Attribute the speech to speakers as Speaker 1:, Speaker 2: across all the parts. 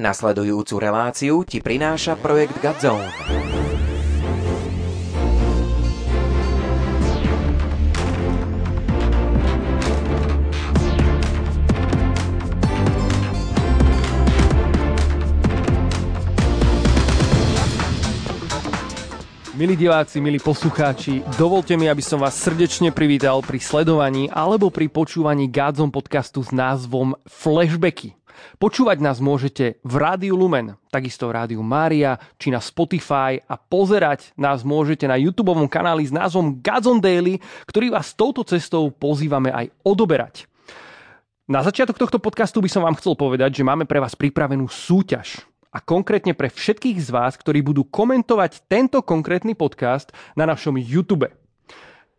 Speaker 1: Nasledujúcu reláciu ti prináša projekt Godzone.
Speaker 2: Milí diváci, milí poslucháči, dovolte mi, aby som vás srdečne privítal pri sledovaní alebo pri počúvaní Gádzom podcastu s názvom Flashbacky. Počúvať nás môžete v Rádiu Lumen, takisto v Rádiu Mária, či na Spotify a pozerať nás môžete na YouTube kanáli s názvom Gazon Daily, ktorý vás touto cestou pozývame aj odoberať. Na začiatok tohto podcastu by som vám chcel povedať, že máme pre vás pripravenú súťaž a konkrétne pre všetkých z vás, ktorí budú komentovať tento konkrétny podcast na našom YouTube.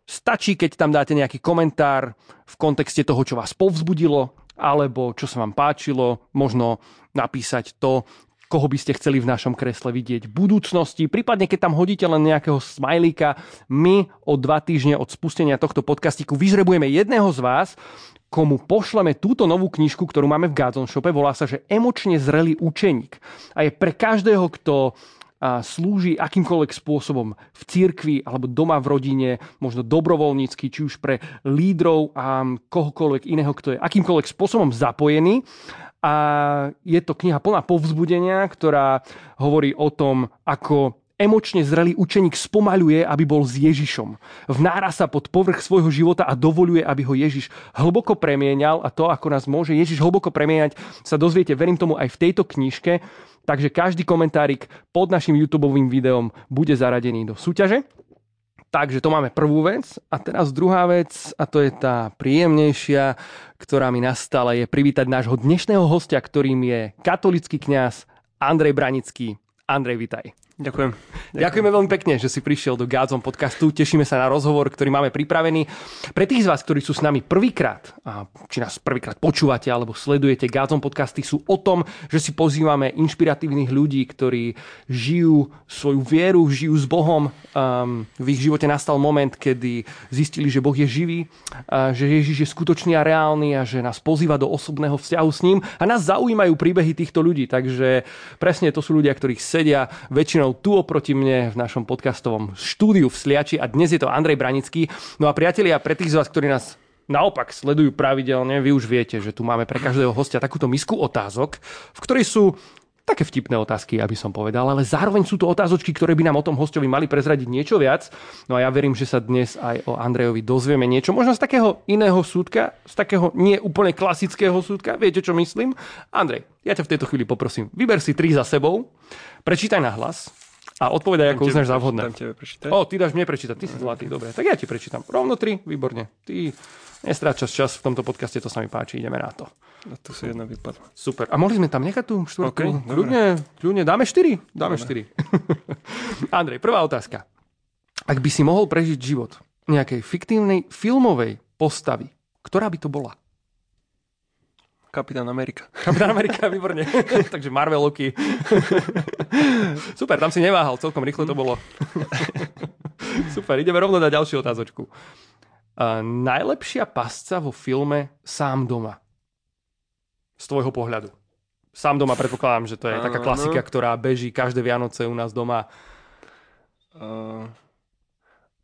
Speaker 2: Stačí, keď tam dáte nejaký komentár v kontexte toho, čo vás povzbudilo, alebo čo sa vám páčilo, možno napísať to, koho by ste chceli v našom kresle vidieť v budúcnosti. Prípadne, keď tam hodíte len nejakého smajlíka, my o dva týždne od spustenia tohto podcastiku vyžrebujeme jedného z vás, komu pošleme túto novú knižku, ktorú máme v Gazon Shope, volá sa, že Emočne zrelý učeník. A je pre každého, kto slúži akýmkoľvek spôsobom v cirkvi alebo doma v rodine, možno dobrovoľnícky, či už pre lídrov a kohokoľvek iného, kto je akýmkoľvek spôsobom zapojený. A je to kniha plná povzbudenia, ktorá hovorí o tom, ako emočne zrelý učeník spomaľuje, aby bol s Ježišom. Vnára sa pod povrch svojho života a dovoluje, aby ho Ježiš hlboko premienial a to, ako nás môže Ježiš hlboko premieňať, sa dozviete, verím tomu, aj v tejto knižke. Takže každý komentárik pod našim YouTube videom bude zaradený do súťaže. Takže to máme prvú vec. A teraz druhá vec, a to je tá príjemnejšia, ktorá mi nastala, je privítať nášho dnešného hostia, ktorým je katolický kňaz Andrej Branický. Andrej, vitaj.
Speaker 3: Ďakujem.
Speaker 2: Ďakujem. Ďakujeme veľmi pekne, že si prišiel do Gádzom podcastu. Tešíme sa na rozhovor, ktorý máme pripravený. Pre tých z vás, ktorí sú s nami prvýkrát, či nás prvýkrát počúvate alebo sledujete, Gádzom podcasty sú o tom, že si pozývame inšpiratívnych ľudí, ktorí žijú svoju vieru, žijú s Bohom. Um, v ich živote nastal moment, kedy zistili, že Boh je živý, že Ježiš je skutočný a reálny a že nás pozýva do osobného vzťahu s ním. A nás zaujímajú príbehy týchto ľudí. Takže presne to sú ľudia, ktorí sedia väčšinou tu oproti mne v našom podcastovom štúdiu v Sliači a dnes je to Andrej Branický. No a priatelia, pre tých z vás, ktorí nás naopak sledujú pravidelne, vy už viete, že tu máme pre každého hostia takúto misku otázok, v ktorej sú také vtipné otázky, aby som povedal, ale zároveň sú to otázočky, ktoré by nám o tom hostovi mali prezradiť niečo viac. No a ja verím, že sa dnes aj o Andrejovi dozvieme niečo, možno z takého iného súdka, z takého nie úplne klasického súdka. Viete, čo myslím? Andrej, ja ťa v tejto chvíli poprosím, vyber si tri za sebou, prečítaj na hlas a odpovedaj, ako uznáš za vhodné. O, ty dáš mne prečítať, ty si zlatý, dobre. Tak ja ti prečítam. Rovno tri, výborne. Ty nestráčaš čas v tomto podcaste, to sa mi páči, ideme na to.
Speaker 3: A tu si jedna vypadla.
Speaker 2: Super. A mohli sme tam nechať tú štvorku? Okay, kľudne, kľudne, dáme štyri? Dáme dobre. štyri. Andrej, prvá otázka. Ak by si mohol prežiť život nejakej fiktívnej filmovej postavy, ktorá by to bola?
Speaker 3: Kapitán Amerika.
Speaker 2: Kapitán Amerika, výborne. Takže Marvelovky. Super, tam si neváhal, celkom rýchlo to bolo. Super, ideme rovno na ďalšiu otázočku. Uh, najlepšia pasca vo filme Sám doma. Z tvojho pohľadu. Sám doma predpokladám, že to je taká klasika, ktorá beží každé Vianoce u nás doma.
Speaker 3: Uh,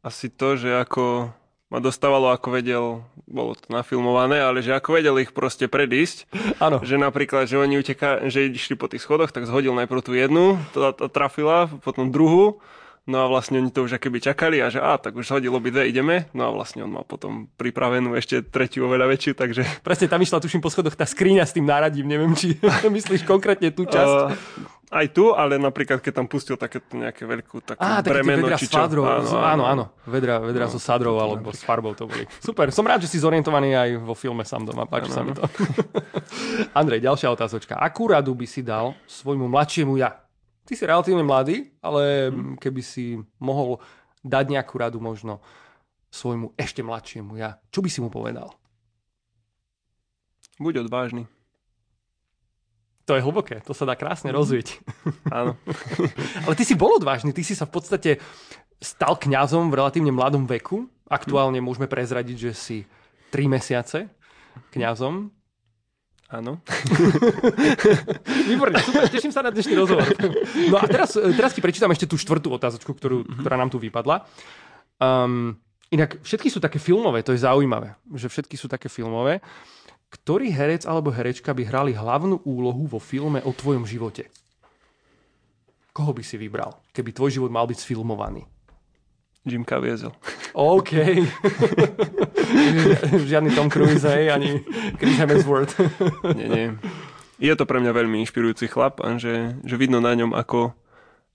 Speaker 3: asi to, že ako ma dostávalo, ako vedel, bolo to nafilmované, ale že ako vedel ich proste predísť.
Speaker 2: Áno.
Speaker 3: Že napríklad, že oni uteká, že išli po tých schodoch, tak zhodil najprv tú jednu, to, to trafila, potom druhú, no a vlastne oni to už akéby čakali a že a, tak už zhodilo by dve, ideme. No a vlastne on mal potom pripravenú ešte tretiu oveľa väčšiu, takže...
Speaker 2: Presne, tam išla tuším po schodoch tá skriňa s tým náradím, neviem, či myslíš konkrétne tú časť. Uh,
Speaker 3: aj tu, ale napríklad, keď tam pustil takéto nejaké veľkú takú Á, bremeno,
Speaker 2: či čo. Fádrov, áno, áno, áno, vedra, vedra no, so sádrov alebo s farbou to boli. Super, som rád, že si zorientovaný aj vo filme sám doma, páči sa mi to. Andrej, ďalšia otázočka. Akú radu by si dal svojmu mladšiemu ja? Ty si relatívne mladý, ale hmm. keby si mohol dať nejakú radu možno svojmu ešte mladšiemu ja, čo by si mu povedal?
Speaker 3: Buď odvážny.
Speaker 2: To je hlboké, to sa dá krásne mhm. rozviť.
Speaker 3: Áno.
Speaker 2: Ale ty si bol odvážny, ty si sa v podstate stal kňazom v relatívne mladom veku. Aktuálne môžeme prezradiť, že si 3 mesiace kňazom.
Speaker 3: Áno.
Speaker 2: Výborne, super, teším sa na dnešný rozhovor. No a teraz, teraz ti prečítam ešte tú štvrtú otázočku, ktorú, ktorá nám tu vypadla. Um, inak všetky sú také filmové, to je zaujímavé, že všetky sú také filmové. Ktorý herec alebo herečka by hrali hlavnú úlohu vo filme o tvojom živote? Koho by si vybral, keby tvoj život mal byť sfilmovaný?
Speaker 3: Jim Caviezel.
Speaker 2: OK. Žiadny Tom Cruise, hej, ani Chris Hemsworth.
Speaker 3: nie, nie. Je to pre mňa veľmi inšpirujúci chlap že, že vidno na ňom, ako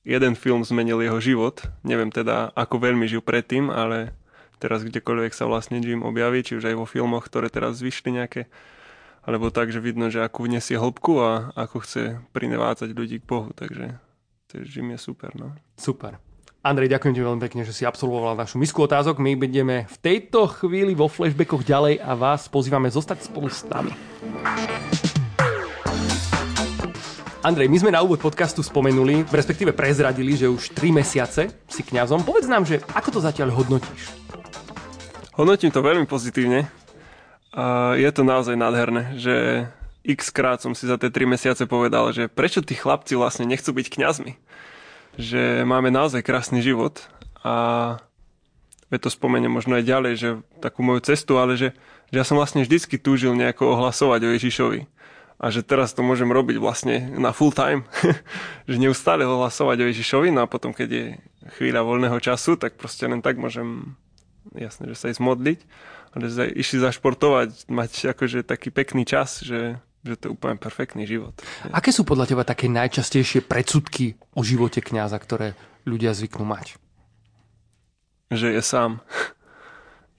Speaker 3: jeden film zmenil jeho život. Neviem teda, ako veľmi žil predtým, ale teraz kdekoľvek sa vlastne Jim objaví, či už aj vo filmoch, ktoré teraz vyšli nejaké, alebo tak, že vidno, že akú vnesie hĺbku a ako chce prinevádzať ľudí k Bohu. Takže, takže Jim je super. No.
Speaker 2: Super. Andrej, ďakujem ti veľmi pekne, že si absolvoval našu misku otázok. My budeme v tejto chvíli vo flashbackoch ďalej a vás pozývame zostať spolu s nami. Andrej, my sme na úvod podcastu spomenuli, respektíve prezradili, že už 3 mesiace si kňazom. Povedz nám, že ako to zatiaľ hodnotíš?
Speaker 3: Hodnotím to veľmi pozitívne. Je to naozaj nádherné, že x krát som si za tie 3 mesiace povedal, že prečo tí chlapci vlastne nechcú byť kňazmi že máme naozaj krásny život a ja to spomeniem možno aj ďalej, že takú moju cestu, ale že, že ja som vlastne vždycky túžil nejako ohlasovať o Ježišovi. A že teraz to môžem robiť vlastne na full time. že neustále ohlasovať o Ježišovi, no a potom, keď je chvíľa voľného času, tak proste len tak môžem, jasne, že sa ísť modliť, ale že išli zašportovať, mať akože taký pekný čas, že že to je úplne perfektný život.
Speaker 2: Aké sú podľa teba také najčastejšie predsudky o živote kňaza, ktoré ľudia zvyknú mať?
Speaker 3: Že je sám.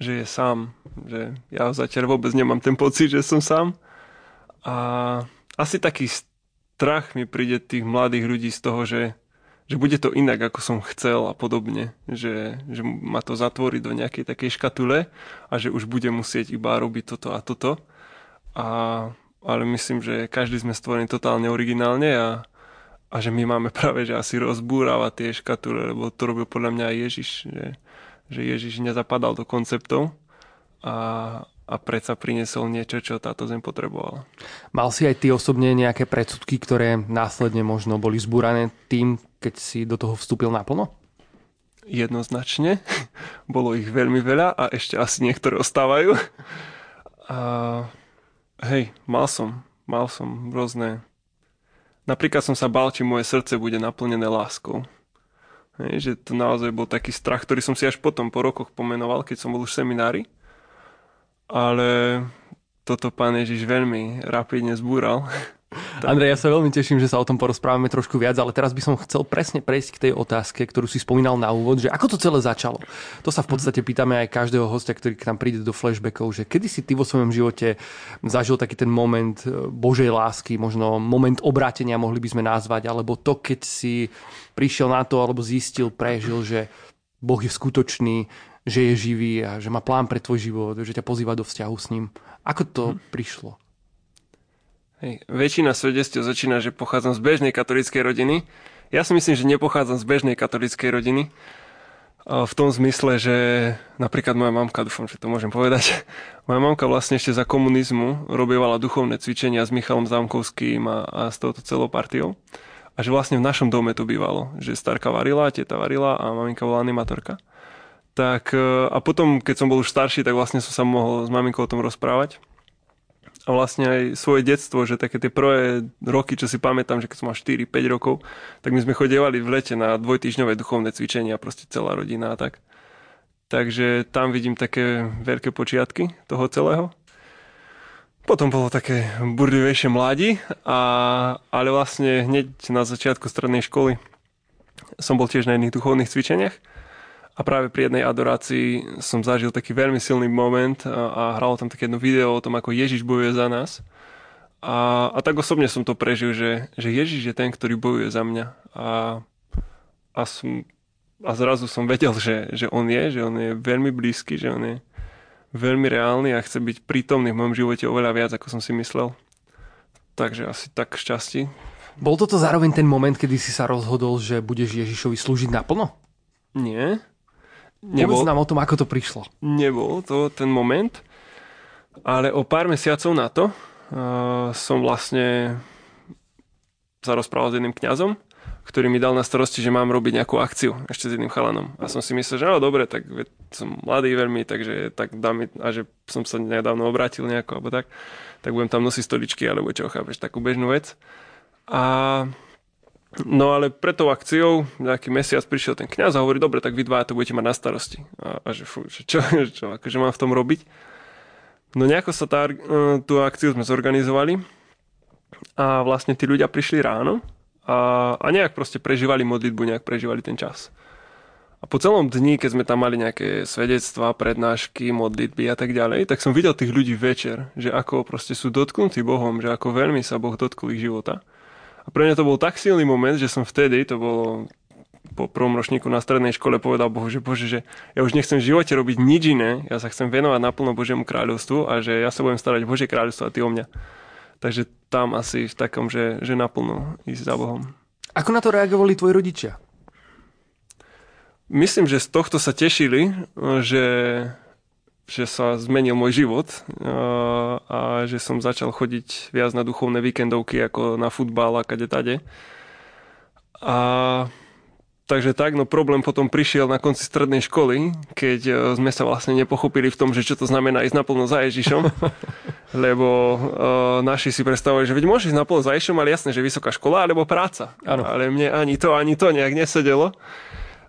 Speaker 3: že je sám. Že ja zatiaľ vôbec nemám ten pocit, že som sám. A asi taký strach mi príde tých mladých ľudí z toho, že, že bude to inak, ako som chcel a podobne. Že, že ma to zatvorí do nejakej takej škatule a že už bude musieť iba robiť toto a toto. A ale myslím, že každý sme stvorení totálne originálne a, a že my máme práve, že asi rozbúrava tie škatule, lebo to robil podľa mňa aj Ježiš, že, že Ježiš nezapadal do konceptov a, a predsa priniesol niečo, čo táto zem potrebovala.
Speaker 2: Mal si aj ty osobne nejaké predsudky, ktoré následne možno boli zbúrané tým, keď si do toho vstúpil naplno?
Speaker 3: Jednoznačne. Bolo ich veľmi veľa a ešte asi niektoré ostávajú. A Hej, mal som. Mal som rôzne... Napríklad som sa bál, či moje srdce bude naplnené láskou. Hej, že to naozaj bol taký strach, ktorý som si až potom po rokoch pomenoval, keď som bol už v seminári. Ale toto pán Ježiš veľmi rapidne zbúral.
Speaker 2: Andrej, ja sa veľmi teším, že sa o tom porozprávame trošku viac, ale teraz by som chcel presne prejsť k tej otázke, ktorú si spomínal na úvod, že ako to celé začalo. To sa v podstate pýtame aj každého hostia, ktorý k nám príde do flashbackov, že kedy si ty vo svojom živote zažil taký ten moment e, Božej lásky, možno moment obrátenia mohli by sme nazvať, alebo to, keď si prišiel na to alebo zistil, prežil, že Boh je skutočný, že je živý a že má plán pre tvoj život, že ťa pozýva do vzťahu s ním. Ako to hm. prišlo?
Speaker 3: Hej, väčšina svedectiev začína, že pochádzam z bežnej katolíckej rodiny. Ja si myslím, že nepochádzam z bežnej katolíckej rodiny. V tom zmysle, že napríklad moja mamka, dúfam, že to môžem povedať, moja mamka vlastne ešte za komunizmu robievala duchovné cvičenia s Michalom Zámkovským a, a s touto celou partiou. A že vlastne v našom dome to bývalo, že starka varila, teta varila a maminka bola animatorka. Tak e, a potom, keď som bol už starší, tak vlastne som sa mohol s maminkou o tom rozprávať a vlastne aj svoje detstvo, že také tie prvé roky, čo si pamätám, že keď som mal 4-5 rokov, tak my sme chodievali v lete na dvojtýždňové duchovné cvičenia, proste celá rodina a tak. Takže tam vidím také veľké počiatky toho celého. Potom bolo také burlivejšie mladí, a, ale vlastne hneď na začiatku strednej školy som bol tiež na iných duchovných cvičeniach a práve pri jednej adorácii som zažil taký veľmi silný moment a, a hralo tam také jedno video o tom, ako Ježiš bojuje za nás. A, a tak osobne som to prežil, že, že Ježiš je ten, ktorý bojuje za mňa. A, a, som, a zrazu som vedel, že, že on je, že on je veľmi blízky, že on je veľmi reálny a chce byť prítomný v mojom živote oveľa viac, ako som si myslel. Takže asi tak šťastí.
Speaker 2: Bol toto zároveň ten moment, kedy si sa rozhodol, že budeš Ježišovi slúžiť naplno?
Speaker 3: Nie.
Speaker 2: Nebol, Povedz nám o tom, ako to prišlo.
Speaker 3: Nebol to ten moment, ale o pár mesiacov na to uh, som vlastne sa rozprával s jedným kňazom, ktorý mi dal na starosti, že mám robiť nejakú akciu ešte s jedným chalanom. A som si myslel, že no dobre, tak som mladý veľmi, takže tak dám mi, a že som sa nedávno obrátil nejako, alebo tak, tak budem tam nosiť stoličky, alebo čo, chápeš, takú bežnú vec. A No ale pre tou akciou nejaký mesiac prišiel ten kňaz a hovorí, dobre, tak vy dva to budete mať na starosti. A, a že, fú, že čo, čo, akože mám v tom robiť? No nejako sa tá, e, tú akciu sme zorganizovali a vlastne tí ľudia prišli ráno a, a nejak proste prežívali modlitbu, nejak prežívali ten čas. A po celom dni, keď sme tam mali nejaké svedectvá, prednášky, modlitby a tak ďalej, tak som videl tých ľudí večer, že ako proste sú dotknutí Bohom, že ako veľmi sa Boh dotkol ich života. A pre mňa to bol tak silný moment, že som vtedy, to bolo po prvom ročníku na strednej škole povedal Bohu, že Bože, že ja už nechcem v živote robiť nič iné, ja sa chcem venovať naplno Božiemu kráľovstvu a že ja sa budem starať Božie kráľovstvo a ty o mňa. Takže tam asi v takom, že, že naplno ísť za Bohom.
Speaker 2: Ako na to reagovali tvoji rodičia?
Speaker 3: Myslím, že z tohto sa tešili, že že sa zmenil môj život a že som začal chodiť viac na duchovné víkendovky ako na futbal a kade tade. A takže tak, no problém potom prišiel na konci strednej školy, keď e, sme sa vlastne nepochopili v tom, že čo to znamená ísť naplno za Ježišom, lebo uh, naši si predstavovali, že veď môžeš ísť naplno za Ježišom, ale jasné, že vysoká škola alebo práca. Ano. Ale mne ani to, ani to nejak nesedelo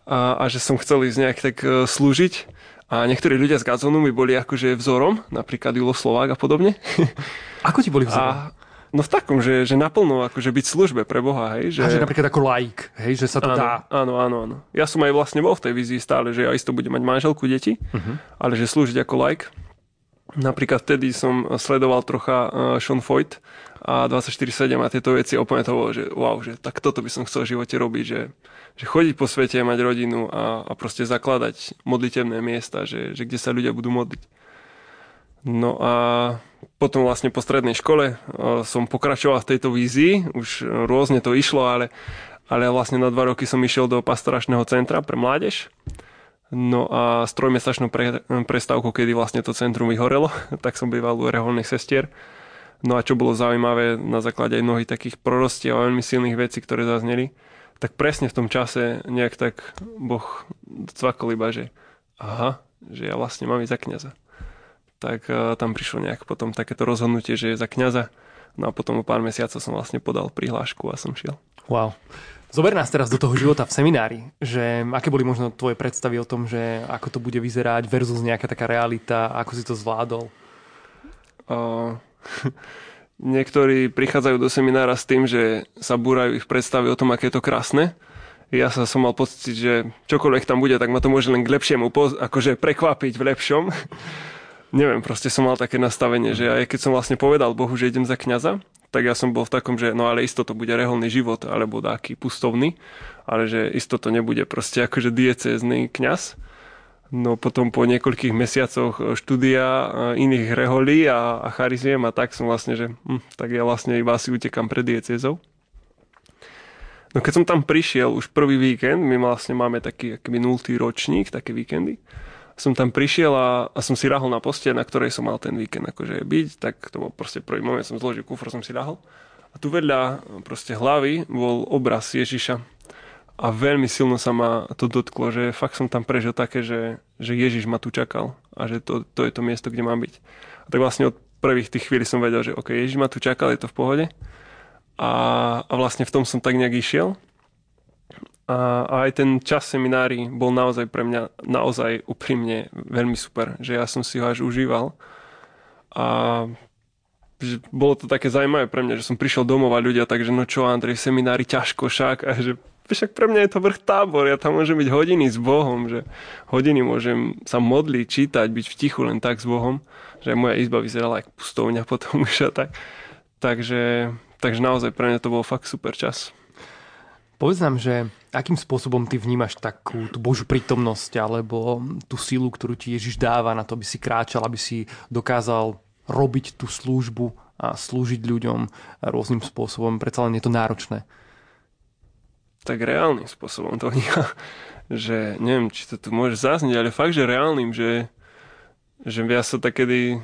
Speaker 3: a, a že som chcel ísť nejak tak uh, slúžiť a niektorí ľudia z Gazonu mi boli akože vzorom, napríklad Julo Slovák a podobne.
Speaker 2: Ako ti boli vzorom? A,
Speaker 3: no v takom, že, že naplno akože byť službe pre Boha, hej.
Speaker 2: Že... A že napríklad ako laik, hej, že sa to
Speaker 3: áno,
Speaker 2: dá.
Speaker 3: Áno, áno, áno. Ja som aj vlastne bol v tej vízii stále, že ja isto budem mať manželku, deti, uh-huh. ale že slúžiť ako laik. Napríklad vtedy som sledoval trocha uh, Sean Foyt a 24-7 a tieto veci bolo, že wow, že tak toto by som chcel v živote robiť, že že chodiť po svete, mať rodinu a, a proste zakladať modlitevné miesta, že, že kde sa ľudia budú modliť. No a potom vlastne po strednej škole som pokračoval v tejto vízii, už rôzne to išlo, ale, ale vlastne na dva roky som išiel do pastoračného centra pre mládež. No a s trojmesačnou pre, prestávkou, kedy vlastne to centrum vyhorelo, tak som býval u reholných sestier. No a čo bolo zaujímavé na základe aj mnohých takých prorostiev a veľmi silných vecí, ktoré zazneli, tak presne v tom čase nejak tak Boh cvakol iba, že aha, že ja vlastne mám ísť za kniaza. Tak uh, tam prišlo nejak potom takéto rozhodnutie, že je za kniaza. No a potom o pár mesiacov som vlastne podal prihlášku a som šiel.
Speaker 2: Wow. Zober nás teraz do toho života v seminári, že aké boli možno tvoje predstavy o tom, že ako to bude vyzerať versus nejaká taká realita, ako si to zvládol?
Speaker 3: Uh, Niektorí prichádzajú do seminára s tým, že sa búrajú ich predstavy o tom, aké je to krásne. Ja sa som mal pocit, že čokoľvek tam bude, tak ma to môže len k lepšiemu poz- akože prekvapiť v lepšom. Neviem, proste som mal také nastavenie, že aj keď som vlastne povedal Bohu, že idem za kňaza, tak ja som bol v takom, že no ale isto to bude reholný život, alebo taký pustovný, ale že isto to nebude proste akože diecézny kňaz No potom po niekoľkých mesiacoch štúdia iných reholí a, a chariziem a tak som vlastne, že hm, tak ja vlastne iba si utekam pred diecezou. No keď som tam prišiel už prvý víkend, my vlastne máme taký aký nultý ročník, také víkendy, som tam prišiel a, a som si rahol na poste, na ktorej som mal ten víkend akože byť, tak to bol proste prvý moment, som zložil kufr, som si rahol. A tu vedľa proste hlavy bol obraz Ježiša a veľmi silno sa ma to dotklo, že fakt som tam prežil také, že, že Ježiš ma tu čakal a že to, to je to miesto, kde mám byť. A tak vlastne od prvých tých chvíľí som vedel, že OK, Ježiš ma tu čakal, je to v pohode. A, a vlastne v tom som tak nejak išiel. A, a aj ten čas seminári bol naozaj pre mňa naozaj úprimne veľmi super, že ja som si ho až užíval. A že bolo to také zaujímavé pre mňa, že som prišiel domov a ľudia takže no čo Andrej, seminári ťažko však a že však pre mňa je to vrch tábor, ja tam môžem byť hodiny s Bohom, že hodiny môžem sa modliť, čítať, byť v tichu len tak s Bohom, že moja izba vyzerala ako pustovňa potom už a tak. Takže, takže naozaj pre mňa to bol fakt super čas.
Speaker 2: Povedz nám, že akým spôsobom ty vnímaš takú tú Božú prítomnosť alebo tú silu, ktorú ti Ježiš dáva na to, aby si kráčal, aby si dokázal robiť tú službu a slúžiť ľuďom rôznym spôsobom. Predsa len je to náročné
Speaker 3: tak reálnym spôsobom to vníma. Že neviem, či to tu môže zazniť, ale fakt, že reálnym, že, že ja sa takedy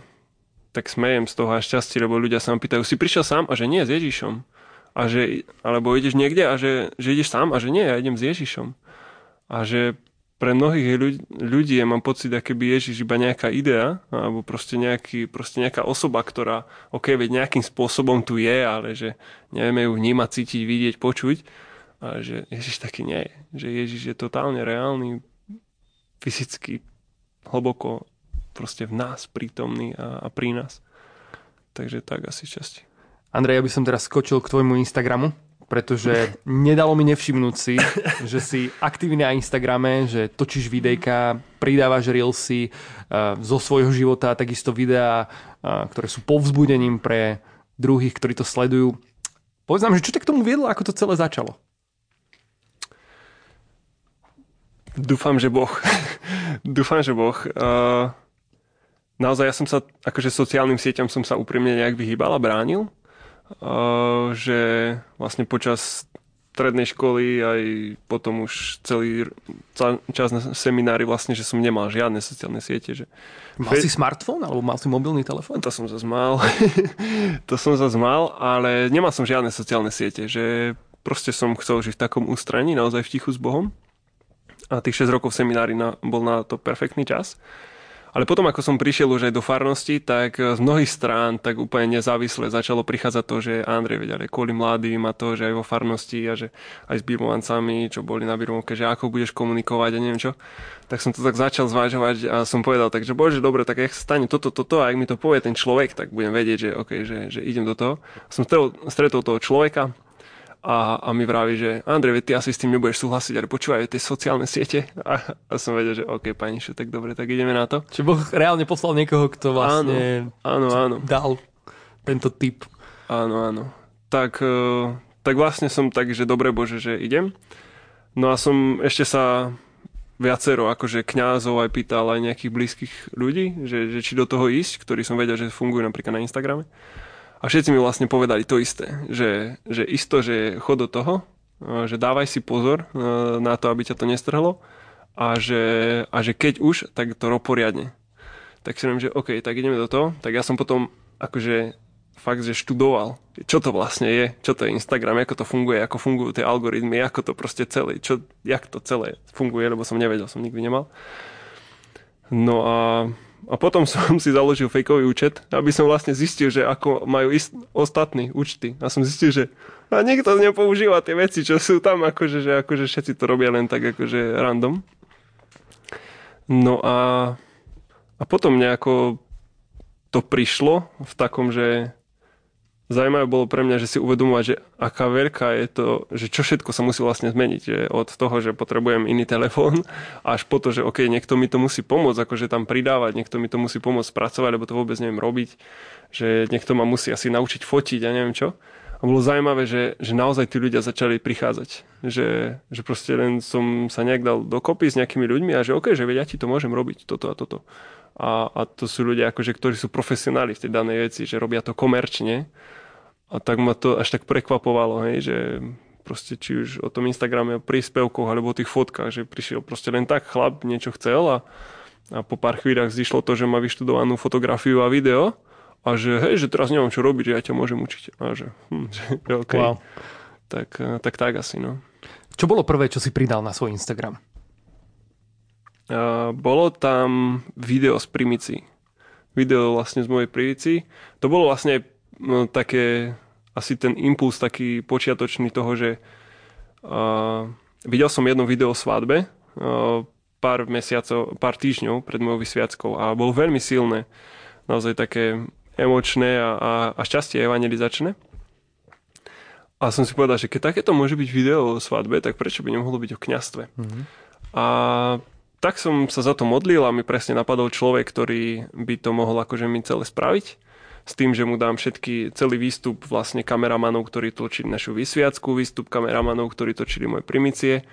Speaker 3: tak smejem z toho a šťastie, lebo ľudia sa ma pýtajú, si prišiel sám a že nie, s Ježišom. A že, alebo ideš niekde a že, že ideš sám a že nie, ja idem s Ježišom. A že pre mnohých ľudí, ľudí ja mám pocit, aké by Ježiš iba nejaká idea, alebo proste, nejaký, proste nejaká osoba, ktorá, ok, veď nejakým spôsobom tu je, ale že nevieme ju vnímať, cítiť, vidieť, počuť. A že Ježiš taký nie je. Že Ježiš je totálne reálny, fyzicky, hlboko proste v nás prítomný a, a pri nás. Takže tak asi šťastie.
Speaker 2: Andrej, ja by som teraz skočil k tvojmu Instagramu pretože nedalo mi nevšimnúť si, že si aktívny na Instagrame, že točíš videjka, pridávaš reelsy uh, zo svojho života, takisto videá, uh, ktoré sú povzbudením pre druhých, ktorí to sledujú. Povedz nám, že čo ťa k tomu viedlo, ako to celé začalo?
Speaker 3: Dúfam, že Boh. Dúfam, že Boh. Uh, naozaj ja som sa, akože sociálnym sieťam som sa úprimne nejak vyhýbal a bránil že vlastne počas strednej školy aj potom už celý čas na seminári vlastne, že som nemal žiadne sociálne siete. Že...
Speaker 2: Mal si smartfón alebo mal si mobilný telefón?
Speaker 3: To som zase mal. to som zase mal, ale nemal som žiadne sociálne siete, že proste som chcel žiť v takom ústraní, naozaj v tichu s Bohom. A tých 6 rokov seminári na, bol na to perfektný čas. Ale potom, ako som prišiel už aj do farnosti, tak z mnohých strán tak úplne nezávisle začalo prichádzať to, že Andrej vedel, kvôli mladým a to, že aj vo farnosti a že aj s birmovancami, čo boli na birmovke, že ako budeš komunikovať a neviem čo. Tak som to tak začal zvážovať a som povedal, takže bože, dobre, tak ak stane toto, toto a ak mi to povie ten človek, tak budem vedieť, že, okay, že, že idem do toho. Som stretol, stretol toho človeka, a, a mi vraví, že Andrej, ty asi s tým nebudeš súhlasiť, ale počúvaj tie sociálne siete. A, a som vedel, že OK, pani čo, tak dobre, tak ideme na to.
Speaker 2: Čiže Boh reálne poslal niekoho, kto vlastne
Speaker 3: áno, áno, áno.
Speaker 2: dal tento typ.
Speaker 3: Áno, áno. Tak, e, tak vlastne som tak, že dobre Bože, že idem. No a som ešte sa viacero akože kňazov aj pýtal aj nejakých blízkych ľudí, že, že či do toho ísť, ktorí som vedel, že fungujú napríklad na Instagrame. A všetci mi vlastne povedali to isté, že, že isto, že chod do toho, že dávaj si pozor na to, aby ťa to nestrhlo a že, a že keď už, tak to rob poriadne. Tak si viem, že OK, tak ideme do toho. Tak ja som potom akože fakt, že študoval, čo to vlastne je, čo to je Instagram, ako to funguje, ako fungujú tie algoritmy, ako to proste celé, čo, jak to celé funguje, lebo som nevedel, som nikdy nemal. No a a potom som si založil fejkový účet, aby som vlastne zistil, že ako majú ist- ostatní účty. A som zistil, že a nikto nepoužíva tie veci, čo sú tam, akože, že akože všetci to robia len tak akože random. No a, a potom nejako to prišlo v takom, že Zaujímavé bolo pre mňa, že si uvedomovať, že aká veľká je to, že čo všetko sa musí vlastne zmeniť. Že od toho, že potrebujem iný telefón, až po to, že OK, niekto mi to musí pomôcť, akože tam pridávať, niekto mi to musí pomôcť spracovať, lebo to vôbec neviem robiť, že niekto ma musí asi naučiť fotiť a neviem čo. A bolo zaujímavé, že, že naozaj tí ľudia začali prichádzať. Že, že proste len som sa nejak dal dokopy s nejakými ľuďmi a že OK, že vedia, ja ti to môžem robiť, toto a toto. A, a to sú ľudia, akože, ktorí sú profesionáli v tej danej veci, že robia to komerčne a tak ma to až tak prekvapovalo, hej, že proste či už o tom Instagrame, o príspevkoch alebo o tých fotkách, že prišiel proste len tak chlap, niečo chcel a, a po pár chvíľach zišlo to, že má vyštudovanú fotografiu a video a že hej, že teraz neviem čo robiť, že ja ťa môžem učiť. A že, hm, že okay. wow. tak, tak tak asi, no.
Speaker 2: Čo bolo prvé, čo si pridal na svoj Instagram?
Speaker 3: A, bolo tam video z primici. Video vlastne z mojej primici. To bolo vlastne no, také, asi ten impuls taký počiatočný toho, že uh, videl som jedno video o svadbe uh, pár mesiacov, pár týždňov pred mojou vysviackou a bol veľmi silné, naozaj také emočné a, a, a šťastie evangelizačné. A som si povedal, že keď takéto môže byť video o svadbe, tak prečo by nemohlo byť o kňastve? Mm-hmm. A tak som sa za to modlil a mi presne napadol človek, ktorý by to mohol akože mi celé spraviť s tým, že mu dám všetky, celý výstup vlastne kameramanov, ktorí točili našu vysviacku, výstup kameramanov, ktorí točili moje primicie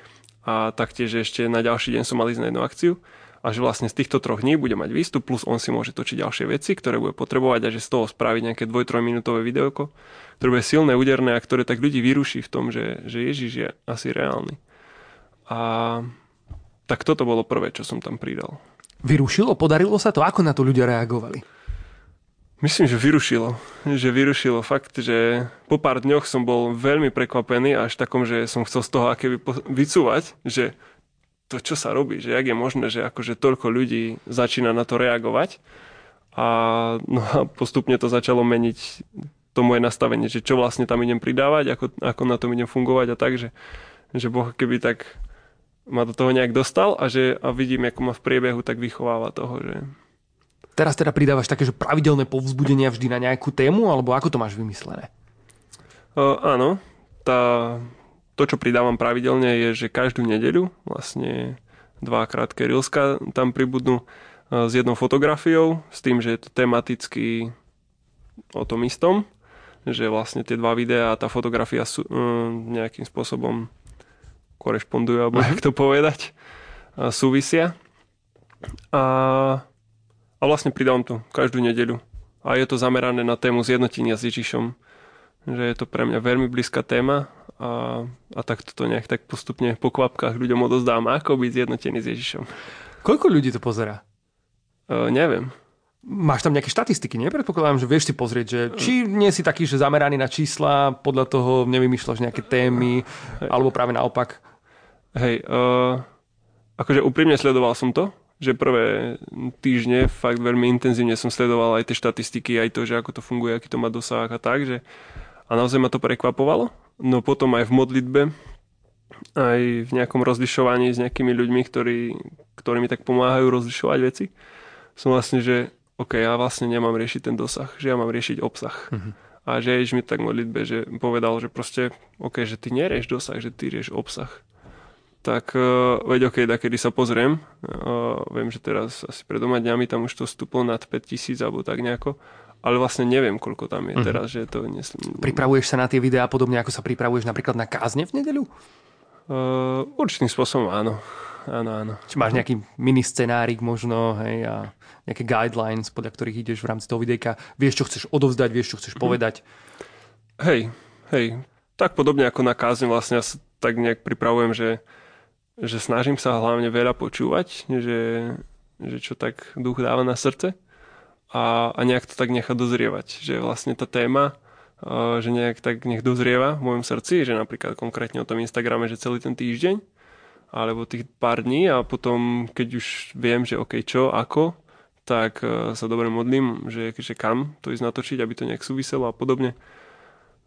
Speaker 3: a taktiež ešte na ďalší deň som mal ísť na jednu akciu a že vlastne z týchto troch dní bude mať výstup, plus on si môže točiť ďalšie veci, ktoré bude potrebovať a že z toho spraviť nejaké 2-3 minútové videoko, ktoré bude silné, úderné a ktoré tak ľudí vyruší v tom, že, že Ježiš je asi reálny. A tak toto bolo prvé, čo som tam pridal.
Speaker 2: Vyrušilo? Podarilo sa to? Ako na to ľudia reagovali?
Speaker 3: Myslím, že vyrušilo. Že vyrušilo fakt, že po pár dňoch som bol veľmi prekvapený až takom, že som chcel z toho aké vycúvať, že to, čo sa robí, že jak je možné, že akože toľko ľudí začína na to reagovať a, no a postupne to začalo meniť to moje nastavenie, že čo vlastne tam idem pridávať, ako, ako na tom idem fungovať a tak, že, že Boh keby tak ma do toho nejak dostal a, že, a vidím, ako ma v priebehu tak vychováva toho, že,
Speaker 2: Teraz teda pridávaš také, že pravidelné povzbudenia vždy na nejakú tému, alebo ako to máš vymyslené?
Speaker 3: Uh, áno, tá, to, čo pridávam pravidelne, je, že každú nedeľu vlastne dva krátke rilska tam pribudnú uh, s jednou fotografiou, s tým, že je to tematicky o tom istom, že vlastne tie dva videá a tá fotografia sú, uh, nejakým spôsobom korešpondujú, alebo uh-huh. jak to povedať, uh, súvisia. A a vlastne pridám to každú nedeľu. A je to zamerané na tému zjednotenia s Ježišom. Že je to pre mňa veľmi blízka téma a, a tak to nejak tak postupne po kvapkách ľuďom odozdám, ako byť zjednotený s Ježišom.
Speaker 2: Koľko ľudí to pozera?
Speaker 3: Uh, neviem.
Speaker 2: Máš tam nejaké štatistiky, nepredpokladám, že vieš si pozrieť, že či nie si taký, že zameraný na čísla, podľa toho nevymýšľaš nejaké témy, Hej. alebo práve naopak?
Speaker 3: Hej, uh, akože úprimne sledoval som to, že prvé týždne fakt veľmi intenzívne som sledoval aj tie štatistiky, aj to, že ako to funguje, aký to má dosah a tak, že a naozaj ma to prekvapovalo. No potom aj v modlitbe, aj v nejakom rozlišovaní s nejakými ľuďmi, ktorí, ktorí mi tak pomáhajú rozlišovať veci, som vlastne, že OK, ja vlastne nemám riešiť ten dosah, že ja mám riešiť obsah. Mm-hmm. A že Ježiš mi tak modlitbe, že povedal, že proste, OK, že ty nerieš dosah, že ty rieš obsah tak uh, veď ok, kedy sa pozriem, uh, viem, že teraz asi pred doma dňami tam už to stúplo nad 5000 alebo tak nejako, ale vlastne neviem, koľko tam je mm-hmm. teraz. Že to nes...
Speaker 2: Pripravuješ sa na tie videá podobne, ako sa pripravuješ napríklad na kázne v nedeľu?
Speaker 3: Uh, určitým spôsobom áno. Áno, áno.
Speaker 2: Či máš nejaký mini scenárik možno, hej, a nejaké guidelines, podľa ktorých ideš v rámci toho videjka. Vieš, čo chceš odovzdať, vieš, čo chceš mm-hmm. povedať.
Speaker 3: Hej, hej. Tak podobne ako na kázne vlastne ja sa tak nejak pripravujem, že že snažím sa hlavne veľa počúvať, že, že čo tak duch dáva na srdce a, a nejak to tak nechá dozrievať, že vlastne tá téma, že nejak tak nech dozrieva v mojom srdci, že napríklad konkrétne o tom Instagrame, že celý ten týždeň alebo tých pár dní a potom, keď už viem, že OK, čo, ako, tak sa dobre modlím, že, že kam to ísť natočiť, aby to nejak súviselo a podobne.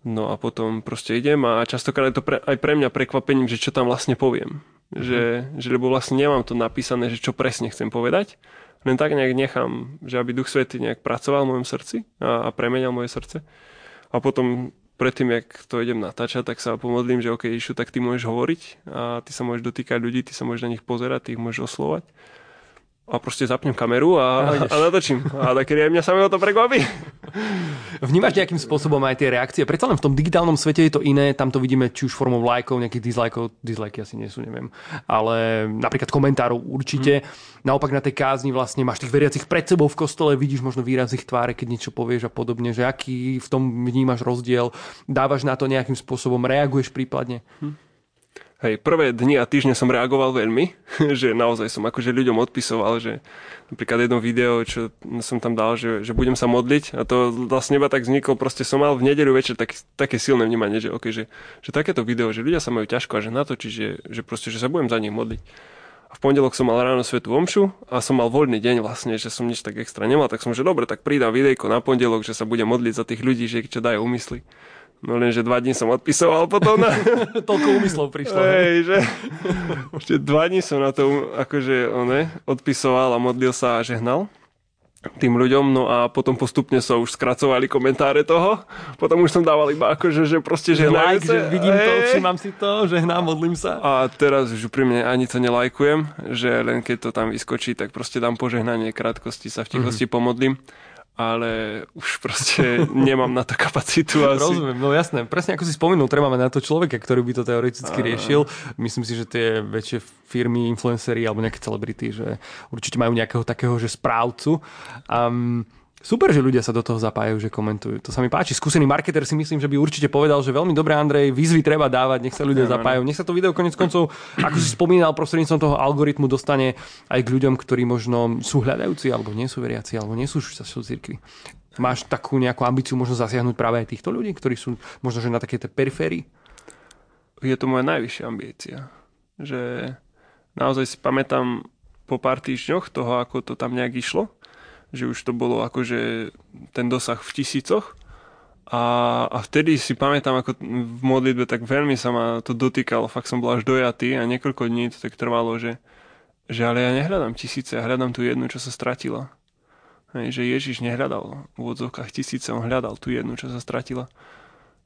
Speaker 3: No a potom proste idem a častokrát je to pre, aj pre mňa prekvapením, že čo tam vlastne poviem. Mm-hmm. Že, že lebo vlastne nemám to napísané, že čo presne chcem povedať, len tak nejak nechám, že aby Duch Svety nejak pracoval v mojom srdci a, a premenal moje srdce. A potom predtým, jak to idem natáčať, tak sa pomodlím, že OK, Išu, tak ty môžeš hovoriť a ty sa môžeš dotýkať ľudí, ty sa môžeš na nich pozerať, ty ich môžeš oslovať a proste zapnem kameru a, a, a natočím. A takedy aj mňa samého to prekvapí.
Speaker 2: Vnímaš nejakým spôsobom aj tie reakcie? Predsa len v tom digitálnom svete je to iné, tam to vidíme či už formou lajkov, nejakých dislajkov, dislajky asi nie sú, neviem, ale napríklad komentárov určite. Hmm. Naopak na tej kázni vlastne máš tých veriacich pred sebou v kostole, vidíš možno výraz ich tváre, keď niečo povieš a podobne, že aký v tom vnímaš rozdiel, dávaš na to nejakým spôsobom, reaguješ prípadne? Hmm.
Speaker 3: Hej, prvé dni a týždne som reagoval veľmi, že naozaj som akože ľuďom odpisoval, že napríklad jedno video, čo som tam dal, že, že budem sa modliť a to vlastne iba tak vzniklo, proste som mal v nedeľu večer tak, také silné vnímanie, že, okay, že, že takéto video, že ľudia sa majú ťažko a že natočiť, že, že proste, že sa budem za nich modliť. A v pondelok som mal ráno svetú omšu a som mal voľný deň vlastne, že som nič tak extra nemal, tak som, že dobre, tak pridám videjko na pondelok, že sa budem modliť za tých ľudí, že čo dajú úmysly. No len, že dva dní som odpisoval potom na...
Speaker 2: Toľko úmyslov prišlo.
Speaker 3: Hej, že... Ešte dva dní som na to akože one, odpisoval a modlil sa a žehnal tým ľuďom, no a potom postupne sa už skracovali komentáre toho. Potom už som dával iba akože, že proste že
Speaker 2: like, že vidím to, všimám si to, že hnám, modlím sa.
Speaker 3: A teraz už pri mne ani to nelajkujem, že len keď to tam vyskočí, tak proste dám požehnanie krátkosti, sa v tichosti mm-hmm. pomodlím ale už proste nemám na to kapacitu. Asi.
Speaker 2: Rozumiem, no jasné. Presne ako si spomenul, treba mať na to človeka, ktorý by to teoreticky a... riešil. Myslím si, že tie väčšie firmy, influencery alebo nejaké celebrity, že určite majú nejakého takého, že správcu. Um, Super, že ľudia sa do toho zapájajú, že komentujú. To sa mi páči. Skúsený marketer si myslím, že by určite povedal, že veľmi dobre, Andrej, výzvy treba dávať, nech sa ľudia ja, zapájajú. Nech sa to video konec koncov, ako si spomínal, prostredníctvom toho algoritmu dostane aj k ľuďom, ktorí možno sú hľadajúci, alebo nie sú veriaci, alebo nie sú sa v cirkvi. Máš takú nejakú ambíciu možno zasiahnuť práve aj týchto ľudí, ktorí sú možno že na takej periférii?
Speaker 3: Je to moja najvyššia ambícia. Že naozaj si pamätám po pár týždňoch toho, ako to tam nejak išlo, že už to bolo akože ten dosah v tisícoch a, a vtedy si pamätám, ako v modlitbe tak veľmi sa ma to dotýkalo, fakt som bol až dojatý a niekoľko dní to tak trvalo, že, že ale ja nehľadám tisíce, ja hľadám tú jednu, čo sa stratila. Hej, že Ježiš nehľadal v úvodzovkách tisíce, on hľadal tú jednu, čo sa stratila.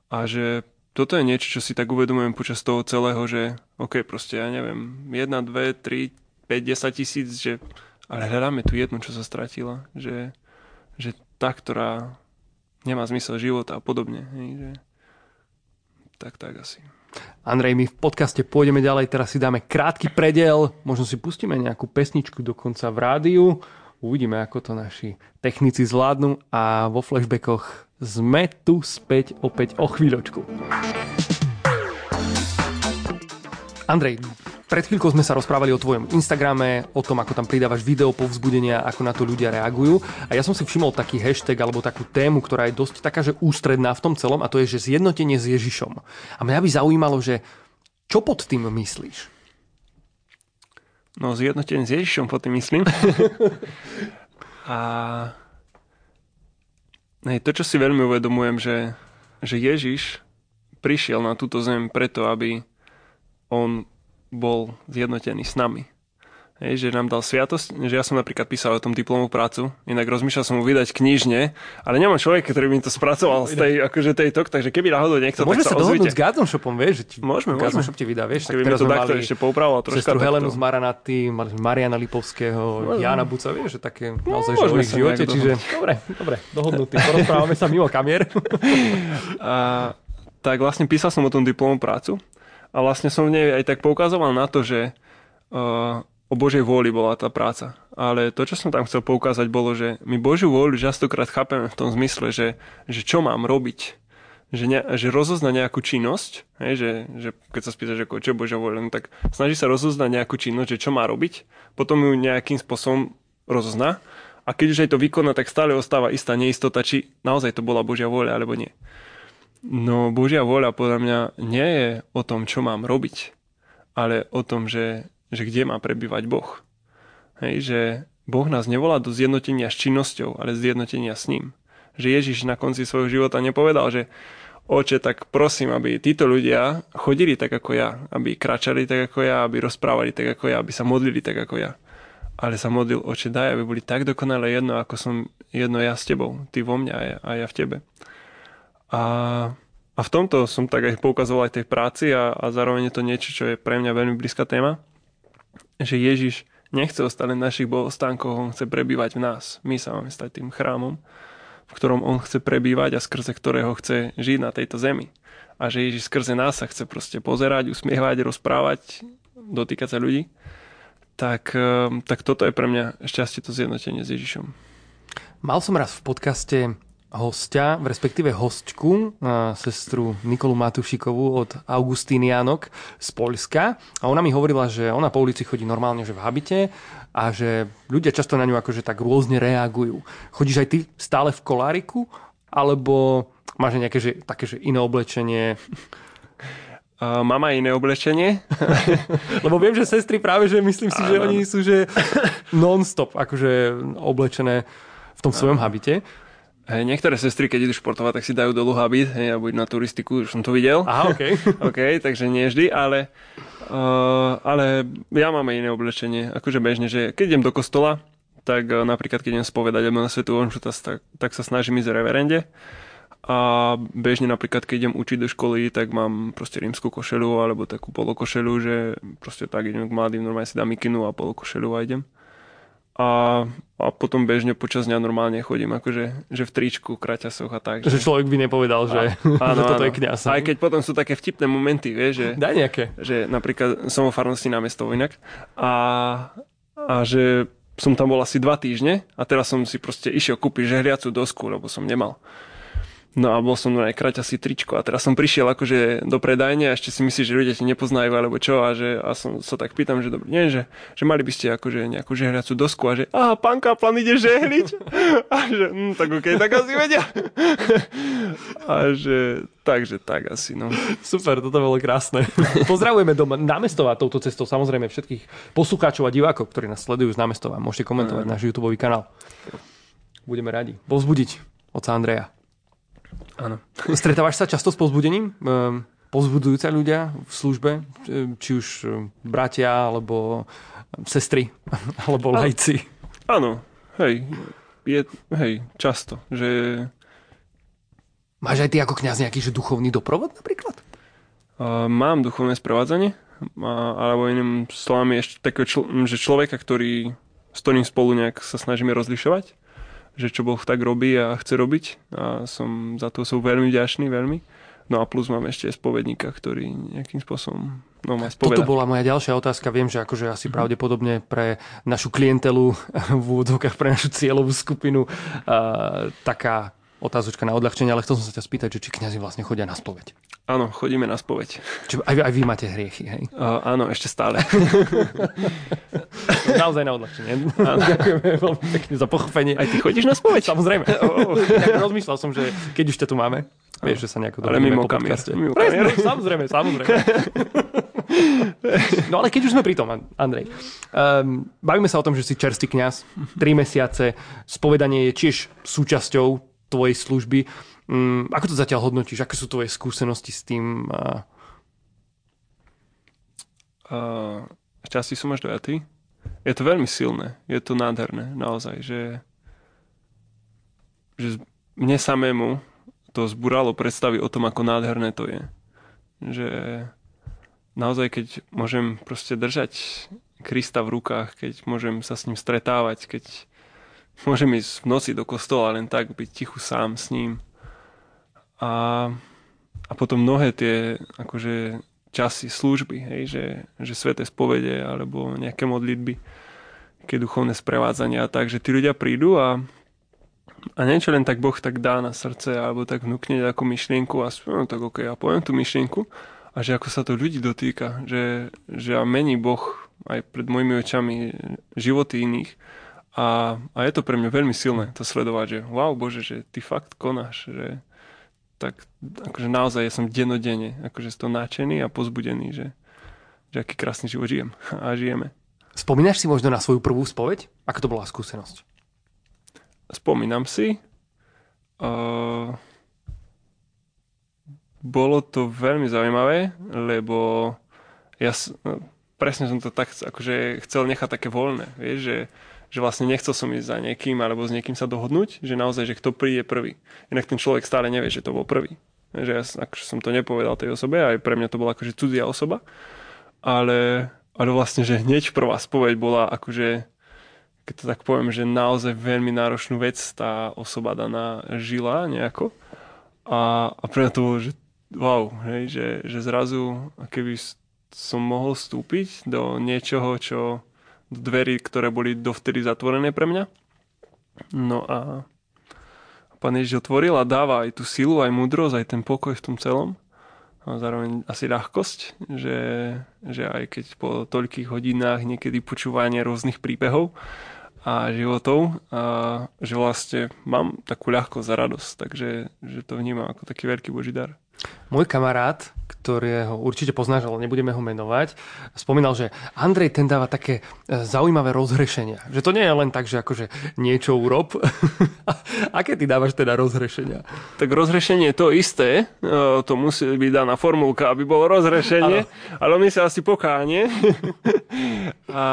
Speaker 3: A že toto je niečo, čo si tak uvedomujem počas toho celého, že OK, proste ja neviem, 1, 2, 3, 5, 10 tisíc, že ale hľadáme tú jednu, čo sa stratila. Že, že tá, ktorá nemá zmysel života a podobne. Hej, že... Tak, tak asi.
Speaker 2: Andrej, my v podcaste pôjdeme ďalej, teraz si dáme krátky predel, možno si pustíme nejakú pesničku dokonca v rádiu, uvidíme, ako to naši technici zvládnu a vo flashbackoch sme tu späť opäť o chvíľočku. Andrej, pred chvíľkou sme sa rozprávali o tvojom Instagrame, o tom, ako tam pridávaš video povzbudenia, ako na to ľudia reagujú. A ja som si všimol taký hashtag alebo takú tému, ktorá je dosť taká, že ústredná v tom celom a to je, že zjednotenie s Ježišom. A mňa by zaujímalo, že čo pod tým myslíš?
Speaker 3: No, zjednotenie s Ježišom pod tým myslím. a Nej, to, čo si veľmi uvedomujem, že, že Ježiš prišiel na túto zem preto, aby on bol zjednotený s nami. Hej, že nám dal sviatosť, že ja som napríklad písal o tom diplomovú prácu, inak rozmýšľal som mu vydať knižne, ale nemám človek, ktorý by mi to spracoval z tej, akože tej tok, takže keby náhodou niekto,
Speaker 2: Môžeme
Speaker 3: tak
Speaker 2: sa, sa dohodnúť s Garden Shopom, vieš, že ti,
Speaker 3: môžeme, môžeme.
Speaker 2: Shop ti vydá, vieš,
Speaker 3: keby tak mi to takto ešte poupravoval troška.
Speaker 2: Sestru Helenu z Maranaty, Mariana Lipovského, no, Jana Buca, vieš, že také
Speaker 3: no,
Speaker 2: naozaj, že v živote, čiže dobre, dobre, dohodnutý, porozprávame sa mimo kamier.
Speaker 3: a, tak vlastne písal som o tom diplomovú prácu a vlastne som v nej aj tak poukazoval na to, že uh, o Božej vôli bola tá práca. Ale to, čo som tam chcel poukázať, bolo, že my Božiu vôľu častokrát chápeme v tom zmysle, že, že čo mám robiť. Že, ne, že rozozna nejakú činnosť, hej, že, že keď sa spýtaš, ako, čo je Božia vôľa, no tak snaží sa rozoznať nejakú činnosť, že čo má robiť, potom ju nejakým spôsobom rozozná a keď už aj to vykoná, tak stále ostáva istá neistota, či naozaj to bola Božia vôľa alebo nie. No Božia vôľa podľa mňa nie je o tom, čo mám robiť, ale o tom, že, že kde má prebývať Boh. Hej, že Boh nás nevolá do zjednotenia s činnosťou, ale zjednotenia s ním. Že Ježiš na konci svojho života nepovedal, že oče, tak prosím, aby títo ľudia chodili tak ako ja, aby kračali tak ako ja, aby rozprávali tak ako ja, aby sa modlili tak ako ja. Ale sa modlil, oče, daj, aby boli tak dokonale jedno, ako som jedno ja s tebou, ty vo mňa a ja, v tebe. A, a v tomto som tak aj poukazoval aj tej práci a, a zároveň je to niečo, čo je pre mňa veľmi blízka téma, že Ježiš nechce ostať len našich bohostánkoch, on chce prebývať v nás. My sa máme stať tým chrámom, v ktorom on chce prebývať a skrze ktorého chce žiť na tejto zemi. A že Ježiš skrze nás sa chce proste pozerať, usmievať, rozprávať, dotýkať sa ľudí. Tak, tak toto je pre mňa šťastie to zjednotenie s Ježišom.
Speaker 2: Mal som raz v podcaste hostia, respektíve hostku, sestru Nikolu Matušikovú od Augustínianok z Polska. A ona mi hovorila, že ona po ulici chodí normálne, že v habite a že ľudia často na ňu akože tak rôzne reagujú. Chodíš aj ty stále v koláriku? Alebo máš nejaké že, také, že iné oblečenie?
Speaker 3: Uh, mám aj iné oblečenie.
Speaker 2: Lebo viem, že sestry práve, že myslím si, že oni sú že non-stop akože oblečené v tom svojom habite.
Speaker 3: Hej, niektoré sestry, keď idú športovať, tak si dajú dolu habit, hej, a buď na turistiku, už som to videl.
Speaker 2: Aha, OK.
Speaker 3: OK, takže nie vždy, ale, uh, ale ja mám iné oblečenie, akože bežne, že keď idem do kostola, tak uh, napríklad keď idem spovedať na svetu omšu, tak, tak sa snažím ísť reverende. A bežne napríklad, keď idem učiť do školy, tak mám proste rímsku košelu alebo takú polokošelu, že proste tak idem k mladým, normálne si dám mikinu a polokošelu a idem a, a potom bežne počas dňa normálne chodím, akože že v tričku, kraťasoch a tak.
Speaker 2: Že, že človek by nepovedal, že, a, áno, že toto áno. je kniaz.
Speaker 3: Aj keď potom sú také vtipné momenty, vieš, že...
Speaker 2: Daj nejaké.
Speaker 3: Že napríklad som o farnosti námestov inak a, a že som tam bol asi dva týždne a teraz som si proste išiel kúpiť žehliacu dosku, lebo som nemal. No a bol som aj kraťasí tričko a teraz som prišiel akože do predajne a ešte si myslíš, že ľudia ti nepoznajú alebo čo a, že, a som sa tak pýtam, že dobrý deň, že, že mali by ste akože nejakú žehľacú dosku a že aha, pán Kaplan ide žehliť a že hm, tak okej, okay, tak asi vedia a že takže tak asi no.
Speaker 2: Super, toto bolo krásne. Pozdravujeme do námestova touto cestou samozrejme všetkých poslucháčov a divákov, ktorí nás sledujú z námestova. Môžete komentovať náš YouTube kanál. Budeme radi. Pozbudiť oca Andreja.
Speaker 3: Áno.
Speaker 2: Stretávaš sa často s pozbudením? Ehm, pozbudujúce ľudia v službe? Či už ehm, bratia, alebo sestry, alebo lajci?
Speaker 3: Áno, hej. Je, hej, často. Že...
Speaker 2: Máš aj ty ako kňaz nejaký že duchovný doprovod napríklad?
Speaker 3: Uh, mám duchovné sprevádzanie, alebo iným slovami ešte takého, čl- že človeka, ktorý, s ktorým spolu nejak sa snažíme rozlišovať že čo Boh tak robí a chce robiť a som za to som veľmi vďačný, veľmi. No a plus mám ešte spovedníka, ktorý nejakým spôsobom no, spovedať.
Speaker 2: Toto bola moja ďalšia otázka. Viem, že akože asi mm. pravdepodobne pre našu klientelu v úvodzovkách, pre našu cieľovú skupinu uh, taká otázočka na odľahčenie, ale chcel som sa ťa spýtať, že či kňazi vlastne chodia na spoveď.
Speaker 3: Áno, chodíme na spoveď.
Speaker 2: Čiže aj, aj vy máte hriechy, hej?
Speaker 3: Uh, áno, ešte stále.
Speaker 2: Naozaj na odľahčenie. Ďakujeme veľmi pekne za pochopenie.
Speaker 3: Aj ty chodíš na spoveď?
Speaker 2: Samozrejme. Oh. rozmýšľal som, že keď už ťa tu máme, vieš, že sa nejako
Speaker 3: Ale mimo po Mimo
Speaker 2: Presne, samozrejme, samozrejme. No ale keď už sme pri tom, Andrej, um, bavíme sa o tom, že si čerstvý kňaz, tri mesiace, spovedanie je tiež súčasťou tvojej služby. Um, ako to zatiaľ hodnotíš? Aké sú tvoje skúsenosti s tým? Uh...
Speaker 3: Uh, časti som až dojatý. Je to veľmi silné. Je to nádherné, naozaj, že, že mne samému to zburalo predstavy o tom, ako nádherné to je. Že naozaj, keď môžem proste držať Krista v rukách, keď môžem sa s ním stretávať, keď Môžem ísť v noci do kostola len tak, byť tichu sám s ním. A, a potom mnohé tie akože časy služby, hej, že, že sveté spovede alebo nejaké modlitby, keď duchovné sprevádzania a tak, že tí ľudia prídu a, a niečo len tak Boh tak dá na srdce alebo tak vnúkne ako myšlienku a no tak ok, ja poviem tú myšlienku a že ako sa to ľudí dotýka, že, že a mení Boh aj pred mojimi očami životy iných a, a je to pre mňa veľmi silné to sledovať, že wow Bože, že ty fakt konáš, že tak akože naozaj ja som denodene akože z toho náčený a pozbudený, že, že aký krásny život žijem a žijeme.
Speaker 2: Spomínaš si možno na svoju prvú spoveď? Ako to bola skúsenosť?
Speaker 3: Spomínam si. Uh, bolo to veľmi zaujímavé, lebo ja no, presne som to tak akože chcel nechať také voľné, vieš, že že vlastne nechcel som ísť za niekým alebo s niekým sa dohodnúť, že naozaj, že kto príde prvý. Inak ten človek stále nevie, že to bol prvý. Že ja akože som to nepovedal tej osobe, aj pre mňa to bola akože cudzia osoba, ale, ale vlastne, že hneď prvá spoveď bola akože, keď to tak poviem, že naozaj veľmi náročnú vec tá osoba daná žila nejako. A, a pre mňa to bolo, že wow, hej, že, že zrazu, keby som mohol vstúpiť do niečoho, čo dverí, ktoré boli dovtedy zatvorené pre mňa. No a pán Ježiš otvoril a dáva aj tú silu, aj múdrosť, aj ten pokoj v tom celom. A zároveň asi ľahkosť, že, že aj keď po toľkých hodinách niekedy počúvanie rôznych príbehov a životov, a že vlastne mám takú ľahkosť a radosť, takže že to vnímam ako taký veľký boží dar.
Speaker 2: Môj kamarát, ktorého určite poznáš, ale nebudeme ho menovať, spomínal, že Andrej ten dáva také e, zaujímavé rozhrešenia. Že to nie je len tak, že akože niečo urob. Aké ty dávaš teda rozhrešenia?
Speaker 3: Tak rozhrešenie je to isté. E, to musí byť daná formulka, aby bolo rozhrešenie. Ano. Ale on sa asi pokánie.
Speaker 2: A...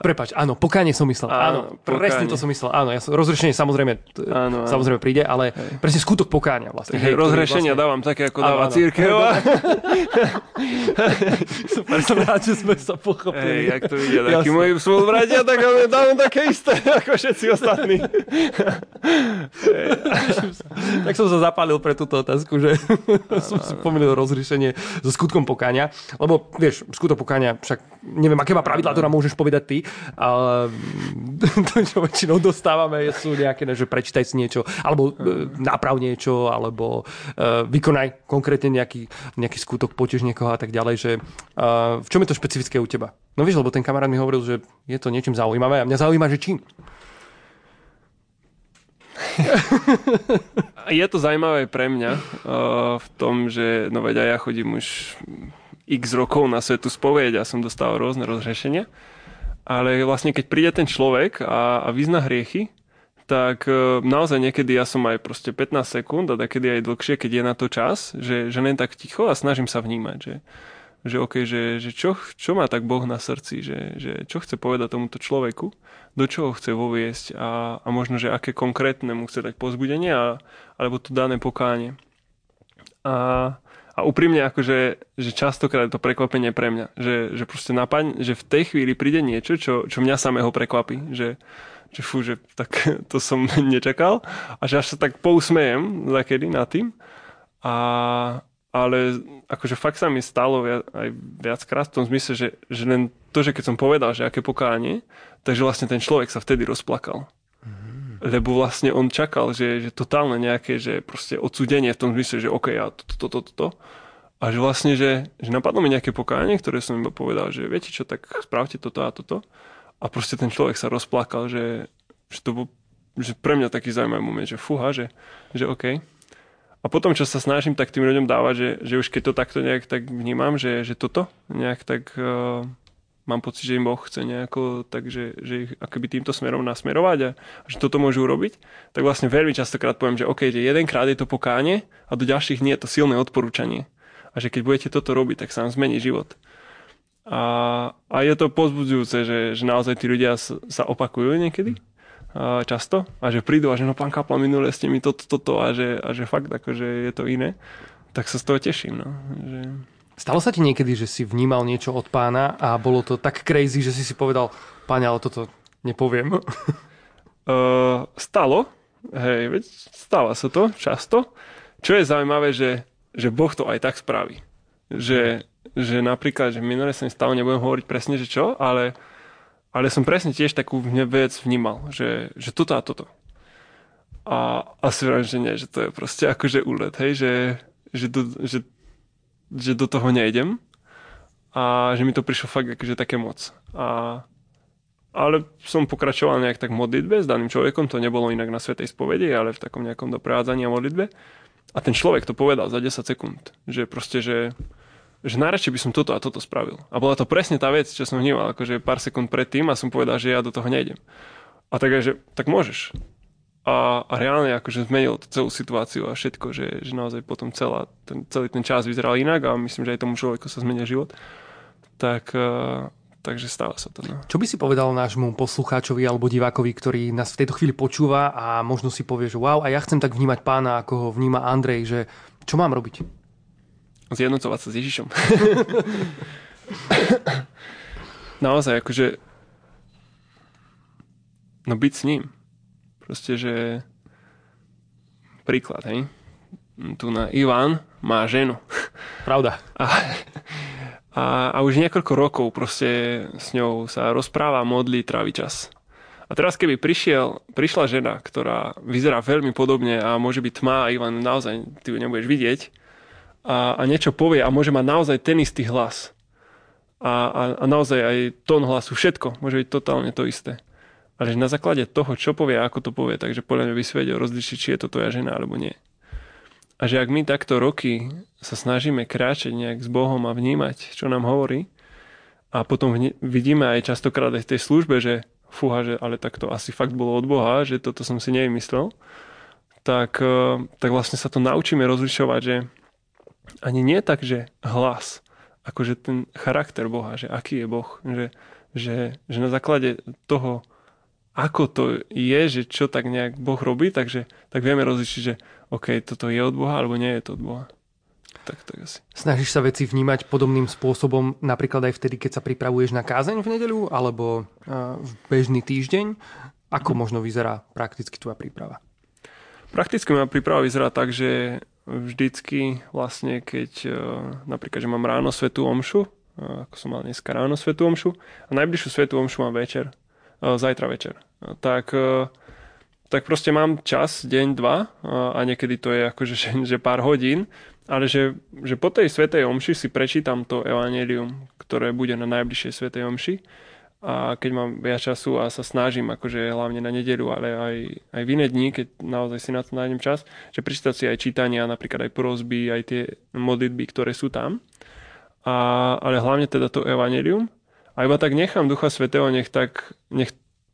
Speaker 2: Prepač, áno, pokánie som myslel. Áno, áno presne to som myslel. Áno, ja som, rozhrešenie samozrejme, áno, áno. samozrejme príde, ale hej. presne skutok pokáňa vlastne.
Speaker 3: Hej, rozhrešenia vlastne... dávam také, ako dáva církev.
Speaker 2: Super, som rád, že sme sa pochopili.
Speaker 3: Hej, jak to vidia takí moji spolubratia, tak dávam také isté, ako všetci ostatní.
Speaker 2: tak som sa zapálil pre túto otázku, že som si pomýlil rozriešenie so skutkom pokáňa. Lebo, vieš, skutok pokáňa však neviem, aké má pravidlá, to nám môžeš povedať ty, ale to, čo väčšinou dostávame, sú nejaké, že prečítaj si niečo, alebo e, naprav niečo, alebo uh, vykonaj konkrétne nejaký, nejaký skutok, potež niekoho a tak ďalej, že uh, v čom je to špecifické u teba? No vieš, lebo ten kamarát mi hovoril, že je to niečím zaujímavé a mňa zaujíma, že čím?
Speaker 3: je to zaujímavé pre mňa uh, v tom, že no veď ja chodím už x rokov na svetu spovieť a som dostal rôzne rozhrešenia. Ale vlastne keď príde ten človek a, a vyzna hriechy, tak uh, naozaj niekedy ja som aj proste 15 sekúnd a takedy aj dlhšie, keď je na to čas, že, že len tak ticho a snažím sa vnímať, že, že, okay, že, že čo, čo má tak Boh na srdci, že, že čo chce povedať tomuto človeku do čoho chce voviesť a, a možno, že aké konkrétne mu chce dať pozbudenie a, alebo to dané pokánie. A, a úprimne akože, že častokrát je to prekvapenie pre mňa, že, že proste napadne, že v tej chvíli príde niečo, čo, čo mňa samého prekvapí, že, že fú, že tak to som nečakal a že až sa tak pousmejem zakedy nad tým a, ale akože fakt sa mi stalo viac, aj viackrát v tom zmysle, že, že len to, že keď som povedal, že aké pokánie, takže vlastne ten človek sa vtedy rozplakal. Lebo vlastne on čakal, že, že totálne nejaké, že proste odsudenie v tom zmysle, že OK, ja toto, toto, toto. To. A že vlastne, že, že napadlo mi nejaké pokánie, ktoré som iba povedal, že viete čo, tak spravte toto a toto. A proste ten človek sa rozplakal, že, že to bol že pre mňa taký zaujímavý moment, že fúha, že, že OK. A potom, čo sa snažím tak tým ľuďom dávať, že, že už keď to takto nejak tak vnímam, že, že toto nejak tak uh, mám pocit, že im Boh chce nejako, takže že ich akoby týmto smerom nasmerovať a, a že toto môžu urobiť, tak vlastne veľmi častokrát poviem, že OK, že jedenkrát je to pokánie a do ďalších nie je to silné odporúčanie. A že keď budete toto robiť, tak sa vám zmení život. A, a je to pozbudzujúce, že, že naozaj tí ľudia sa, sa opakujú niekedy často a že prídu a že no pán Kaplan, minule ste mi toto, toto a že, a že fakt akože je to iné, tak sa z toho teším. No. Že...
Speaker 2: Stalo sa ti niekedy, že si vnímal niečo od pána a bolo to tak crazy, že si si povedal, páne, ale toto nepoviem?
Speaker 3: Uh, stalo, hej, veď stáva sa to často. Čo je zaujímavé, že, že Boh to aj tak spraví. Že, že napríklad, že minule sa mi stalo, nebudem hovoriť presne, že čo, ale ale som presne tiež takú vec vnímal, že, že toto a toto. A asi vrám, že nie, že to je proste akože úlet, hej, že, že, do, že, že do toho nejdem a že mi to prišlo fakt akože také moc. A, ale som pokračoval nejak tak modlitbe s daným človekom, to nebolo inak na Svetej spovedi, ale v takom nejakom doprevádzaní a modlitbe. A ten človek to povedal za 10 sekúnd, že proste, že že najradšej by som toto a toto spravil. A bola to presne tá vec, čo som vnímal, akože pár sekúnd predtým a som povedal, že ja do toho nejdem. A tak, že tak môžeš. A, a reálne akože zmenilo to celú situáciu a všetko, že, že naozaj potom celá, ten, celý ten čas vyzeral inak a myslím, že aj tomu človeku sa zmenil život. Tak, uh, takže stáva sa to. No.
Speaker 2: Čo by si povedal nášmu poslucháčovi alebo divákovi, ktorý nás v tejto chvíli počúva a možno si povie, že wow, a ja chcem tak vnímať pána, ako ho vníma Andrej, že čo mám robiť?
Speaker 3: zjednocovať sa s Ježišom. Naozaj, akože no byť s ním. Proste, že príklad, hej. Tu na Ivan má ženu.
Speaker 2: Pravda.
Speaker 3: A, a, a už niekoľko rokov proste s ňou sa rozpráva, modlí, trávi čas. A teraz keby prišiel, prišla žena, ktorá vyzerá veľmi podobne a môže byť tma a Ivan naozaj ty ju nebudeš vidieť, a, a niečo povie a môže mať naozaj ten istý hlas. A, a, a naozaj aj tón hlasu, všetko môže byť totálne to isté. Ale že na základe toho, čo povie a ako to povie, takže podľa mňa by si vedel rozlišiť, či je to tvoja žena alebo nie. A že ak my takto roky sa snažíme kráčať nejak s Bohom a vnímať, čo nám hovorí, a potom vidíme aj častokrát aj v tej službe, že fúha, že ale tak to asi fakt bolo od Boha, že toto som si nevymyslel, tak, eh, tak vlastne sa to naučíme rozlišovať, že ani nie tak, že hlas, akože ten charakter Boha, že aký je Boh, že, že, že na základe toho, ako to je, že čo tak nejak Boh robí, takže tak vieme rozlišiť, že OK, toto je od Boha, alebo nie je to od Boha. Tak, tak asi.
Speaker 2: Snažíš sa veci vnímať podobným spôsobom, napríklad aj vtedy, keď sa pripravuješ na kázeň v nedeľu, alebo v bežný týždeň? Ako možno vyzerá prakticky tvoja príprava?
Speaker 3: Prakticky moja príprava vyzerá tak, že vždycky vlastne, keď e, napríklad, že mám ráno svetú omšu ako som mal dneska ráno Svetu Omšu a najbližšiu Svetu Omšu mám večer, zajtra večer. Tak, tak proste mám čas, deň, dva a niekedy to je akože že, že pár hodín, ale že, že po tej Svetej Omši si prečítam to evanelium, ktoré bude na najbližšej Svetej Omši a keď mám viac času a sa snažím, akože hlavne na nedelu, ale aj, aj v iné dni, keď naozaj si na to nájdem čas, že prečítať si aj čítania, napríklad aj prosby, aj tie modlitby, ktoré sú tam. A, ale hlavne teda to evanelium. A iba tak nechám Ducha Svetého, nech tak, nech,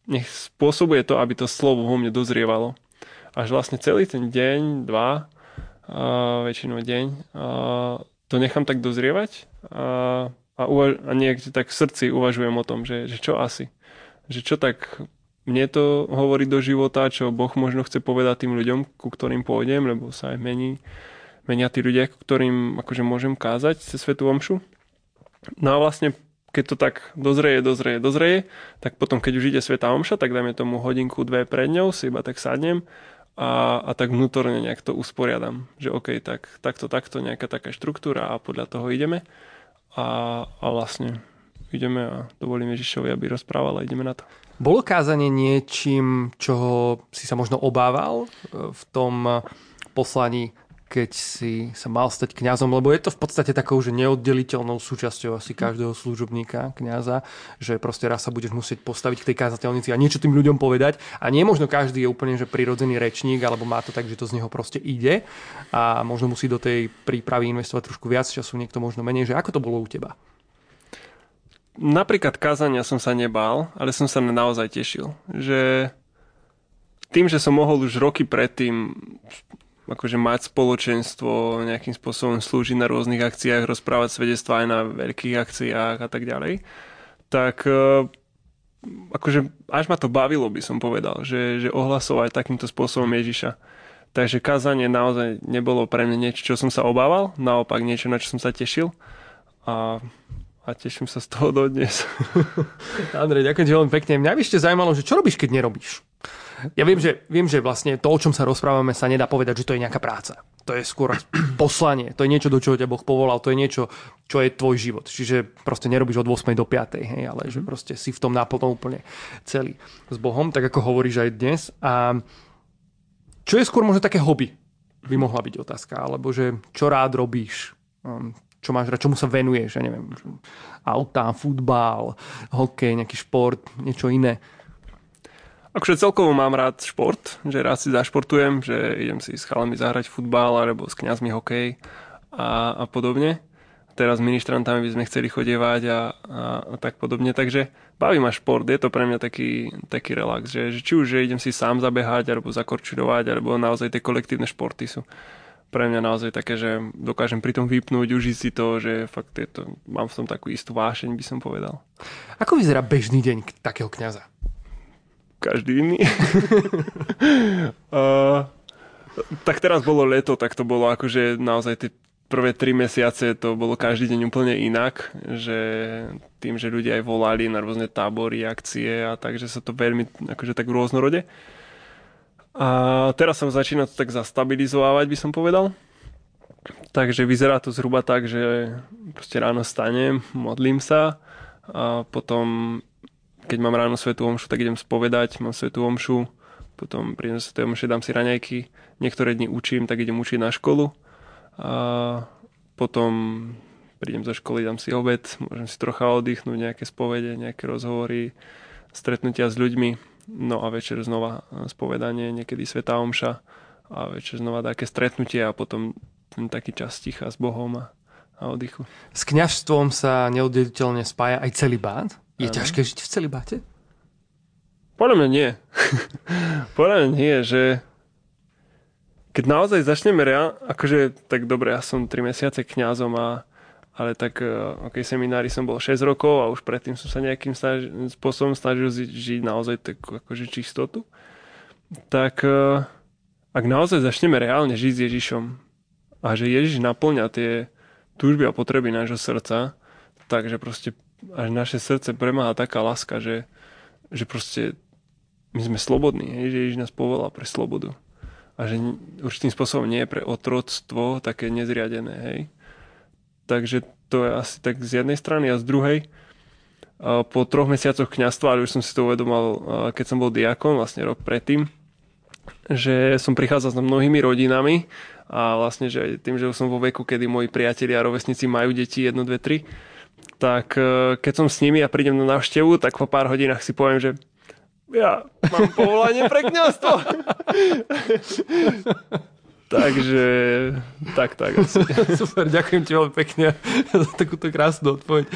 Speaker 3: nech spôsobuje to, aby to slovo vo mne dozrievalo. Až vlastne celý ten deň, dva, a väčšinou deň, a to nechám tak dozrievať. A a, uvaž- a niekde tak v srdci uvažujem o tom, že, že čo asi. Že čo tak mne to hovorí do života, čo Boh možno chce povedať tým ľuďom, ku ktorým pôjdem, lebo sa aj mení, menia tí ľudia, ku ktorým akože môžem kázať cez Svetu Omšu. No a vlastne keď to tak dozreje, dozreje, dozreje, tak potom, keď už ide Sveta Omša, tak dajme tomu hodinku, dve pred ňou, si iba tak sadnem a, a tak vnútorne nejak to usporiadam, že OK, tak, takto, takto, nejaká taká štruktúra a podľa toho ideme a, a vlastne ideme a dovolím Ježišovi, aby rozprával a ideme na to.
Speaker 2: Bolo kázanie niečím, čoho si sa možno obával e, v tom poslaní, keď si sa mal stať kňazom, lebo je to v podstate takou, že neoddeliteľnou súčasťou asi každého služobníka, kňaza, že proste raz sa budeš musieť postaviť k tej kázateľnici a niečo tým ľuďom povedať. A nie možno každý je úplne že prirodzený rečník, alebo má to tak, že to z neho proste ide a možno musí do tej prípravy investovať trošku viac času, niekto možno menej. Že ako to bolo u teba?
Speaker 3: Napríklad kázania som sa nebál, ale som sa naozaj tešil. Že tým, že som mohol už roky predtým akože mať spoločenstvo, nejakým spôsobom slúžiť na rôznych akciách, rozprávať svedectvá aj na veľkých akciách a tak ďalej, tak e, akože až ma to bavilo, by som povedal, že, že ohlasovať takýmto spôsobom Ježiša. Takže kázanie naozaj nebolo pre mňa niečo, čo som sa obával, naopak niečo, na čo som sa tešil. A a teším sa z toho dodnes.
Speaker 2: Andrej, ďakujem ti veľmi pekne. Mňa by ešte zaujímalo, že čo robíš, keď nerobíš? Ja viem že, viem, že vlastne to, o čom sa rozprávame, sa nedá povedať, že to je nejaká práca. To je skôr poslanie. To je niečo, do čoho ťa Boh povolal. To je niečo, čo je tvoj život. Čiže proste nerobíš od 8. do 5. Hej, ale že mhm. proste si v tom naplno úplne celý s Bohom, tak ako hovoríš aj dnes. A čo je skôr možno také hobby? By mohla byť otázka. Alebo že čo rád robíš? Um, čo máš rád, čomu sa venuješ, ja neviem, auta, futbal, hokej, nejaký šport, niečo iné.
Speaker 3: Akože celkovo mám rád šport, že rád si zašportujem, že idem si s chalami zahrať futbal alebo s kňazmi hokej a, a podobne. Teraz s ministrantami by sme chceli chodievať a, a, a tak podobne, takže baví ma šport, je to pre mňa taký, taký relax, že, že či už že idem si sám zabehať alebo zakorčurovať, alebo naozaj tie kolektívne športy sú pre mňa naozaj také, že dokážem pri tom vypnúť, užiť si to, že fakt je to, mám v tom takú istú vášeň, by som povedal.
Speaker 2: Ako vyzerá bežný deň takého kňaza?
Speaker 3: Každý iný. uh, tak teraz bolo leto, tak to bolo akože naozaj tie prvé tri mesiace to bolo každý deň úplne inak, že tým, že ľudia aj volali na rôzne tábory, akcie a takže sa to veľmi akože tak rôznorode. A teraz sa začína to tak zastabilizovať, by som povedal. Takže vyzerá to zhruba tak, že proste ráno stanem, modlím sa a potom keď mám ráno svetú omšu, tak idem spovedať, mám svetú omšu, potom prídem sa tej omše, dám si raňajky, niektoré dni učím, tak idem učiť na školu a potom prídem zo školy, dám si obed, môžem si trocha oddychnúť, nejaké spovede, nejaké rozhovory, stretnutia s ľuďmi, no a večer znova spovedanie, niekedy Svetá Omša a večer znova také stretnutie a potom ten taký čas ticha s Bohom a, a oddychu.
Speaker 2: S kňažstvom sa neoddeliteľne spája aj celý bát? Je ano. ťažké žiť v celibáte?
Speaker 3: Podľa mňa nie. Podľa mňa nie, že keď naozaj začneme reál, akože tak dobre, ja som 3 mesiace kňazom a ale tak e, ok, seminári som bol 6 rokov a už predtým som sa nejakým snaž, spôsobom snažil žiť naozaj takú akože čistotu. Tak e, ak naozaj začneme reálne žiť s Ježišom a že Ježiš naplňa tie túžby a potreby nášho srdca, takže proste až naše srdce premáha taká láska, že, že proste my sme slobodní, hej, že Ježiš nás povolá pre slobodu. A že určitým spôsobom nie je pre otroctvo také nezriadené, hej. Takže to je asi tak z jednej strany a z druhej. Po troch mesiacoch kňastva, už som si to uvedomal, keď som bol diakon, vlastne rok predtým, že som prichádzal s mnohými rodinami a vlastne, že tým, že som vo veku, kedy moji priatelia a rovesníci majú deti 1, 2, 3, tak e, keď som s nimi a prídem na návštevu, tak po pár hodinách si poviem, že ja mám povolanie pre kniazstvo. Takže tak, tak. Asi.
Speaker 2: Super, ďakujem ti veľmi pekne za takúto krásnu odpoveď.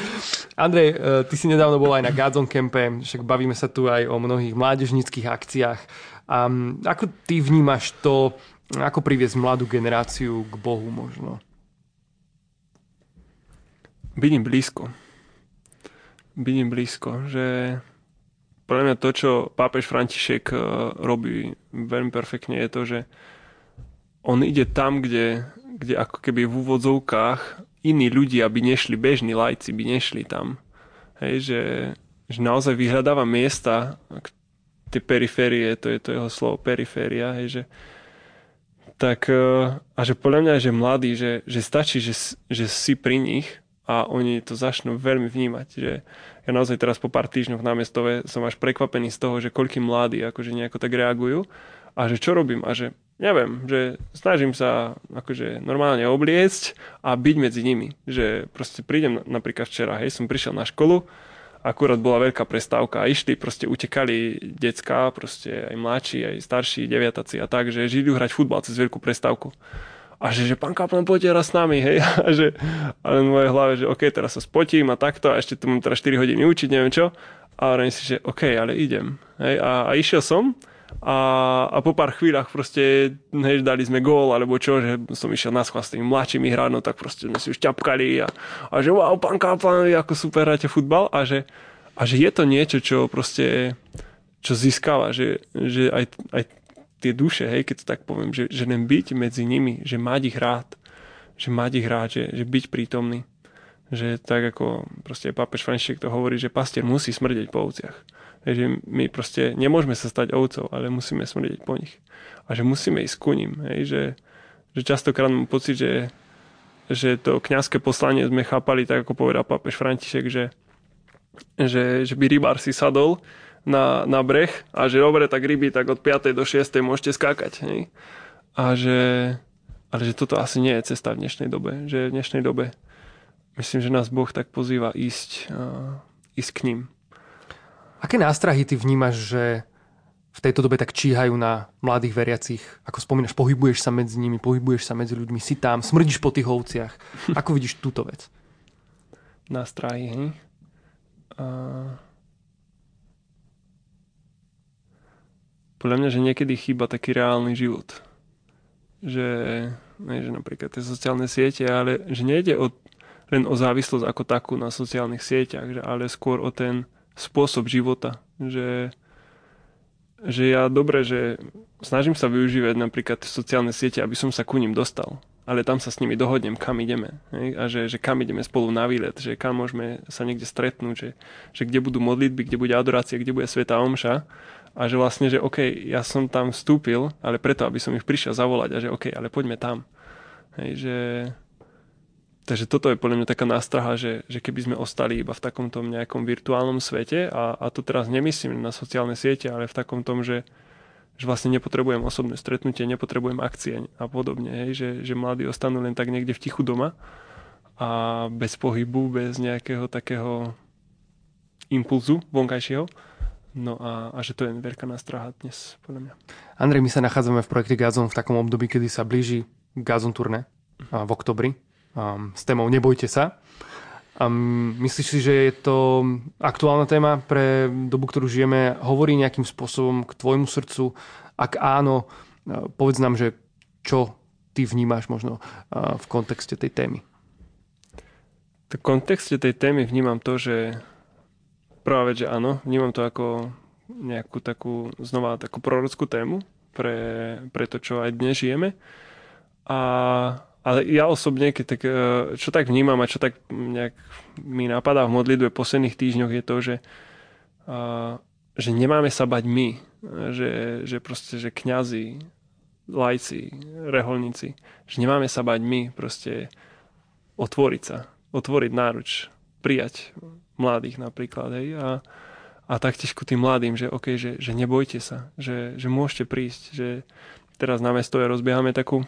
Speaker 2: Andrej, e, ty si nedávno bol aj na Gadzon Campe, však bavíme sa tu aj o mnohých mládežnických akciách. A ako ty vnímaš to, ako priviesť mladú generáciu k Bohu možno?
Speaker 3: Byť im blízko. Byť im blízko, že pre mňa to, čo pápež František e, robí veľmi perfektne, je to, že on ide tam, kde, kde ako keby v úvodzovkách iní ľudia by nešli, bežní lajci by nešli tam. Hej, že, že naozaj vyhľadáva miesta, tie periférie, to je to jeho slovo, periféria, hej, že, tak e, a že podľa mňa, že mladí, že, že stačí, že, že si pri nich a oni to začnú veľmi vnímať, že ja naozaj teraz po pár týždňoch na mestove som až prekvapený z toho, že koľký mladí akože nejako tak reagujú a že čo robím a že neviem, že snažím sa akože normálne obliecť a byť medzi nimi, že proste prídem napríklad včera, hej, som prišiel na školu akurát bola veľká prestávka a išli, proste utekali decka, proste aj mladší, aj starší, deviataci a tak, že žili hrať futbal cez veľkú prestávku. A že, že pán Kaplan, poďte raz s nami, hej. A že, ale v mojej hlave, že OK, teraz sa spotím a takto a ešte tu mám teraz 4 hodiny učiť, neviem čo. A hovorím si, že OK, ale idem. Hej. A, a išiel som a, a po pár chvíľach proste hej, dali sme gól, alebo čo, že som išiel na s tými mladšími hrať, no tak proste sme si už ťapkali a, a že wow, pán Kaplan, ako super hráte futbal a že, a že je to niečo, čo proste čo získava, že, že aj, aj tie duše, hej, keď to tak poviem, že, že len byť medzi nimi, že mať ich rád, že mať ich rád, že, že byť prítomný. Že tak ako proste pápež František to hovorí, že pastier musí smrdeť po ovciach že my proste nemôžeme sa stať ovcov, ale musíme smrdeť po nich. A že musíme ísť ku ním. Hej, že, že častokrát mám pocit, že, že to kňazské poslanie sme chápali, tak ako povedal pápež František, že, že, že by rybár si sadol na, na breh a že dobre, tak ryby tak od 5. do 6. môžete skákať. Hej. A že, ale že toto asi nie je cesta v dnešnej dobe. Že v dnešnej dobe myslím, že nás Boh tak pozýva ísť, uh, ísť k ním.
Speaker 2: Aké nástrahy ty vnímaš, že v tejto dobe tak číhajú na mladých veriacich? Ako spomínaš, pohybuješ sa medzi nimi, pohybuješ sa medzi ľuďmi, si tam, smrdíš po tých ovciach. Ako vidíš túto vec?
Speaker 3: Nástrahy, hm? Uh... Podľa mňa, že niekedy chýba taký reálny život. Že, ne, že napríklad tie sociálne siete, ale že nejde o, len o závislosť ako takú na sociálnych sieťach, že, ale skôr o ten, spôsob života. Že, že ja dobre, že snažím sa využívať napríklad sociálne siete, aby som sa ku ním dostal. Ale tam sa s nimi dohodnem, kam ideme. Hej? A že, že kam ideme spolu na výlet, že kam môžeme sa niekde stretnúť, že, že kde budú modlitby, kde bude adorácia, kde bude Sveta Omša. A že vlastne, že OK, ja som tam vstúpil, ale preto, aby som ich prišiel zavolať. A že OK, ale poďme tam. Hej, že, Takže toto je podľa mňa taká nástraha, že, že keby sme ostali iba v takomto nejakom virtuálnom svete a, a to teraz nemyslím na sociálne siete, ale v takom tom, že, že vlastne nepotrebujem osobné stretnutie, nepotrebujem akcie a podobne, hej, že, že mladí ostanú len tak niekde v tichu doma a bez pohybu, bez nejakého takého impulzu vonkajšieho. No a, a že to je veľká nástraha dnes, podľa mňa.
Speaker 2: Andrej, my sa nachádzame v projekte Gazon v takom období, kedy sa blíži Gazon turné v oktobri um, s témou Nebojte sa. Um, myslíš si, že je to aktuálna téma pre dobu, ktorú žijeme? Hovorí nejakým spôsobom k tvojmu srdcu? Ak áno, povedz nám, že čo ty vnímáš možno uh, v kontexte tej témy.
Speaker 3: V kontexte tej témy vnímam to, že prvá vec, že áno, vnímam to ako nejakú takú, znova takú prorockú tému pre, pre to, čo aj dnes žijeme. A ale ja osobne, keď tak, e, čo tak vnímam a čo tak nejak mi napadá v modlitbe posledných týždňoch je to, že, že nemáme sa bať my, že, že proste, že kňazi, lajci, reholníci, že nemáme sa bať my proste otvoriť sa otvoriť náruč, prijať mladých napríklad, hej, a, a taktiež ku tým mladým, že OK, že, že nebojte sa, že, že môžete prísť, že teraz na mesto rozbiehame takú,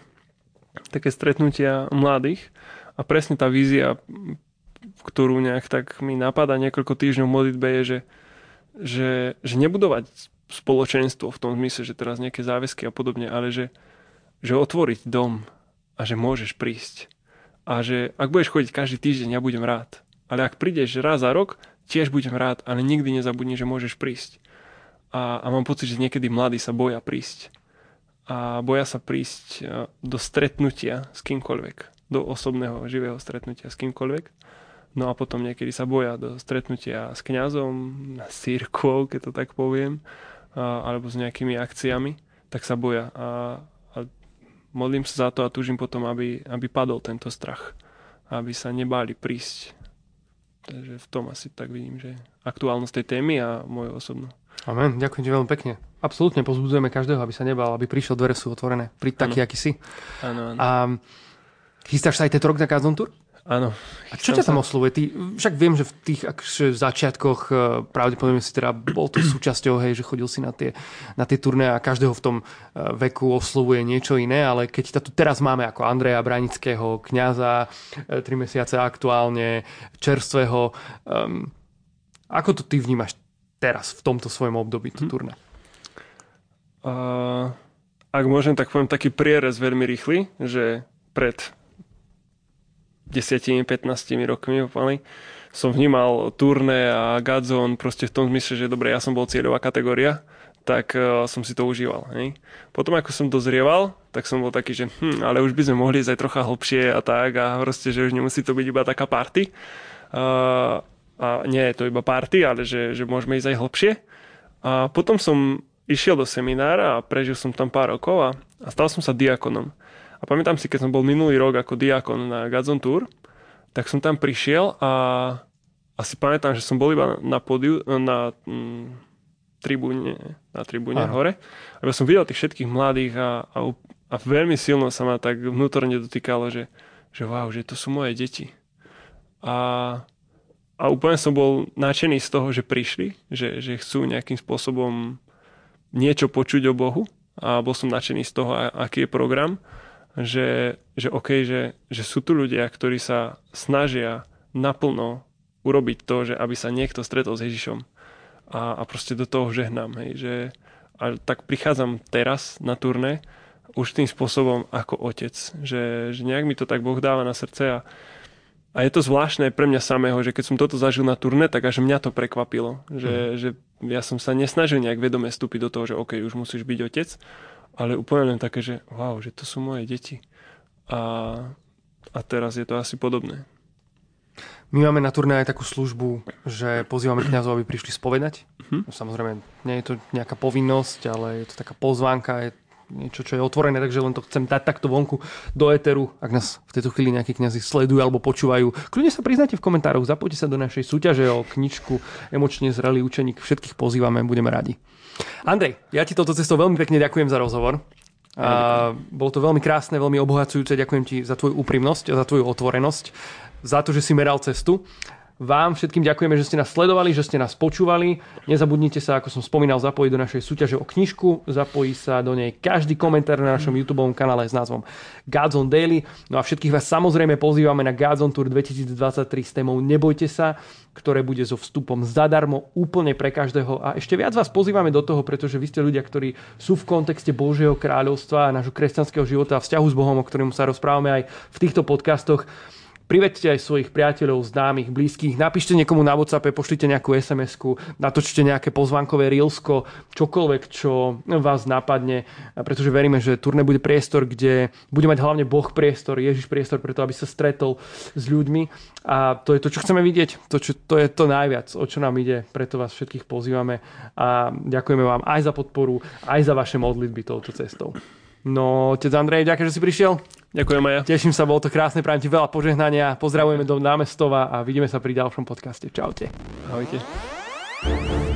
Speaker 3: také stretnutia mladých a presne tá vízia, ktorú nejak tak mi napadá niekoľko týždňov v modlitbe je, že, že, že nebudovať spoločenstvo v tom zmysle, že teraz nejaké záväzky a podobne, ale že, že otvoriť dom a že môžeš prísť. A že ak budeš chodiť každý týždeň, ja budem rád. Ale ak prídeš raz za rok, tiež budem rád, ale nikdy nezabudni, že môžeš prísť. A, a mám pocit, že niekedy mladí sa boja prísť. A boja sa prísť e, do stretnutia s kýmkoľvek. Do osobného, živého stretnutia s kýmkoľvek. No a potom niekedy sa boja do stretnutia s kňazom, s církvou, keď to tak poviem, alebo s nejakými akciami, tak sa boja. A, a modlím sa za to a túžim potom, aby, aby padol tento strach. Aby sa nebáli prísť. Takže v tom asi tak vidím, že aktuálnosť tej témy a moju osobnú.
Speaker 2: Amen, ďakujem ti veľmi pekne. Absolútne pozbudzujeme každého, aby sa nebal, aby prišiel, dvere sú otvorené. Príď taký, aký si.
Speaker 3: Áno, áno.
Speaker 2: A chystáš sa aj tento rok na Kazon Tour?
Speaker 3: Áno.
Speaker 2: A čo ťa tam oslovuje? Ty, však viem, že v tých akže, začiatkoch e, pravdepodobne si teda bol to súčasťou, hej, že chodil si na tie, na tie turné a každého v tom e, veku oslovuje niečo iné, ale keď ťa tu teraz máme ako Andreja Branického, kňaza, e, tri mesiace aktuálne, čerstvého, um, ako to ty vnímaš teraz, v tomto svojom období, to hm. turné?
Speaker 3: Uh, ak môžem, tak poviem taký prierez veľmi rýchly, že pred 10-15 rokmi opali, som vnímal turné a Godzone proste v tom zmysle, že dobre, ja som bol cieľová kategória, tak uh, som si to užíval. Hej. Potom ako som dozrieval, tak som bol taký, že hm, ale už by sme mohli ísť aj trocha hlbšie a tak a proste, že už nemusí to byť iba taká party. Uh, a nie je to iba party, ale že, že môžeme ísť aj hlbšie. A potom som išiel do seminára a prežil som tam pár rokov a, a stal som sa diakonom. A pamätám si, keď som bol minulý rok ako diakon na Gazon Tour, tak som tam prišiel a asi pamätám, že som bol iba na podiu, na mm, tribúne, na tribúne Aha. hore. A ja som videl tých všetkých mladých a, a, a veľmi silno sa ma tak vnútorne dotýkalo, že, že wow, že to sú moje deti. A, a úplne som bol nadšený z toho, že prišli, že, že chcú nejakým spôsobom niečo počuť o Bohu a bol som nadšený z toho, aký je program že, že OK, že, že sú tu ľudia, ktorí sa snažia naplno urobiť to, že aby sa niekto stretol s Ježišom a, a proste do toho žehnám. Hej, že, a tak prichádzam teraz na turné už tým spôsobom ako otec, že, že nejak mi to tak Boh dáva na srdce a, a je to zvláštne pre mňa samého, že keď som toto zažil na turné, tak až mňa to prekvapilo, že, mm. že ja som sa nesnažil nejak vedome vstúpiť do toho, že OK, už musíš byť otec, ale úplne len také, že wow, že to sú moje deti. A, a teraz je to asi podobné.
Speaker 2: My máme na turné aj takú službu, že pozývame kňazov, aby prišli spovedať. Uh-huh. Samozrejme, nie je to nejaká povinnosť, ale je to taká pozvánka, je niečo, čo je otvorené, takže len to chcem dať takto vonku do éteru, ak nás v tejto chvíli nejakí kňazi sledujú alebo počúvajú. Kľudne sa priznajte v komentároch, zapojte sa do našej súťaže o knižku Emočne zrelý učeník. Všetkých pozývame, budeme radi. Andrej, ja ti toto cestou veľmi pekne ďakujem za rozhovor. A bolo to veľmi krásne, veľmi obohacujúce. Ďakujem ti za tvoju úprimnosť a za tvoju otvorenosť, za to, že si meral cestu. Vám všetkým ďakujeme, že ste nás sledovali, že ste nás počúvali. Nezabudnite sa, ako som spomínal, zapojiť do našej súťaže o knižku. Zapojí sa do nej každý komentár na našom YouTube kanále s názvom Gods on Daily. No a všetkých vás samozrejme pozývame na Gods on Tour 2023 s témou Nebojte sa, ktoré bude so vstupom zadarmo úplne pre každého. A ešte viac vás pozývame do toho, pretože vy ste ľudia, ktorí sú v kontexte Božieho kráľovstva a nášho kresťanského života a vzťahu s Bohom, o ktorom sa rozprávame aj v týchto podcastoch Privedte aj svojich priateľov, známych, blízkych, napíšte niekomu na WhatsApp, pošlite nejakú SMS-ku, natočte nejaké pozvánkové reelsko, čokoľvek, čo vás napadne, pretože veríme, že turné bude priestor, kde bude mať hlavne Boh priestor, Ježiš priestor preto, aby sa stretol s ľuďmi. A to je to, čo chceme vidieť, to, čo, to je to najviac, o čo nám ide, preto vás všetkých pozývame a ďakujeme vám aj za podporu, aj za vaše modlitby touto cestou. No, otec Andrej, ďakujem, že si prišiel.
Speaker 3: Ďakujem aj ja.
Speaker 2: Teším sa, bolo to krásne, prajem ti veľa požehnania. Pozdravujeme do námestova a vidíme sa pri ďalšom podcaste. Čaute.
Speaker 3: Ahojte.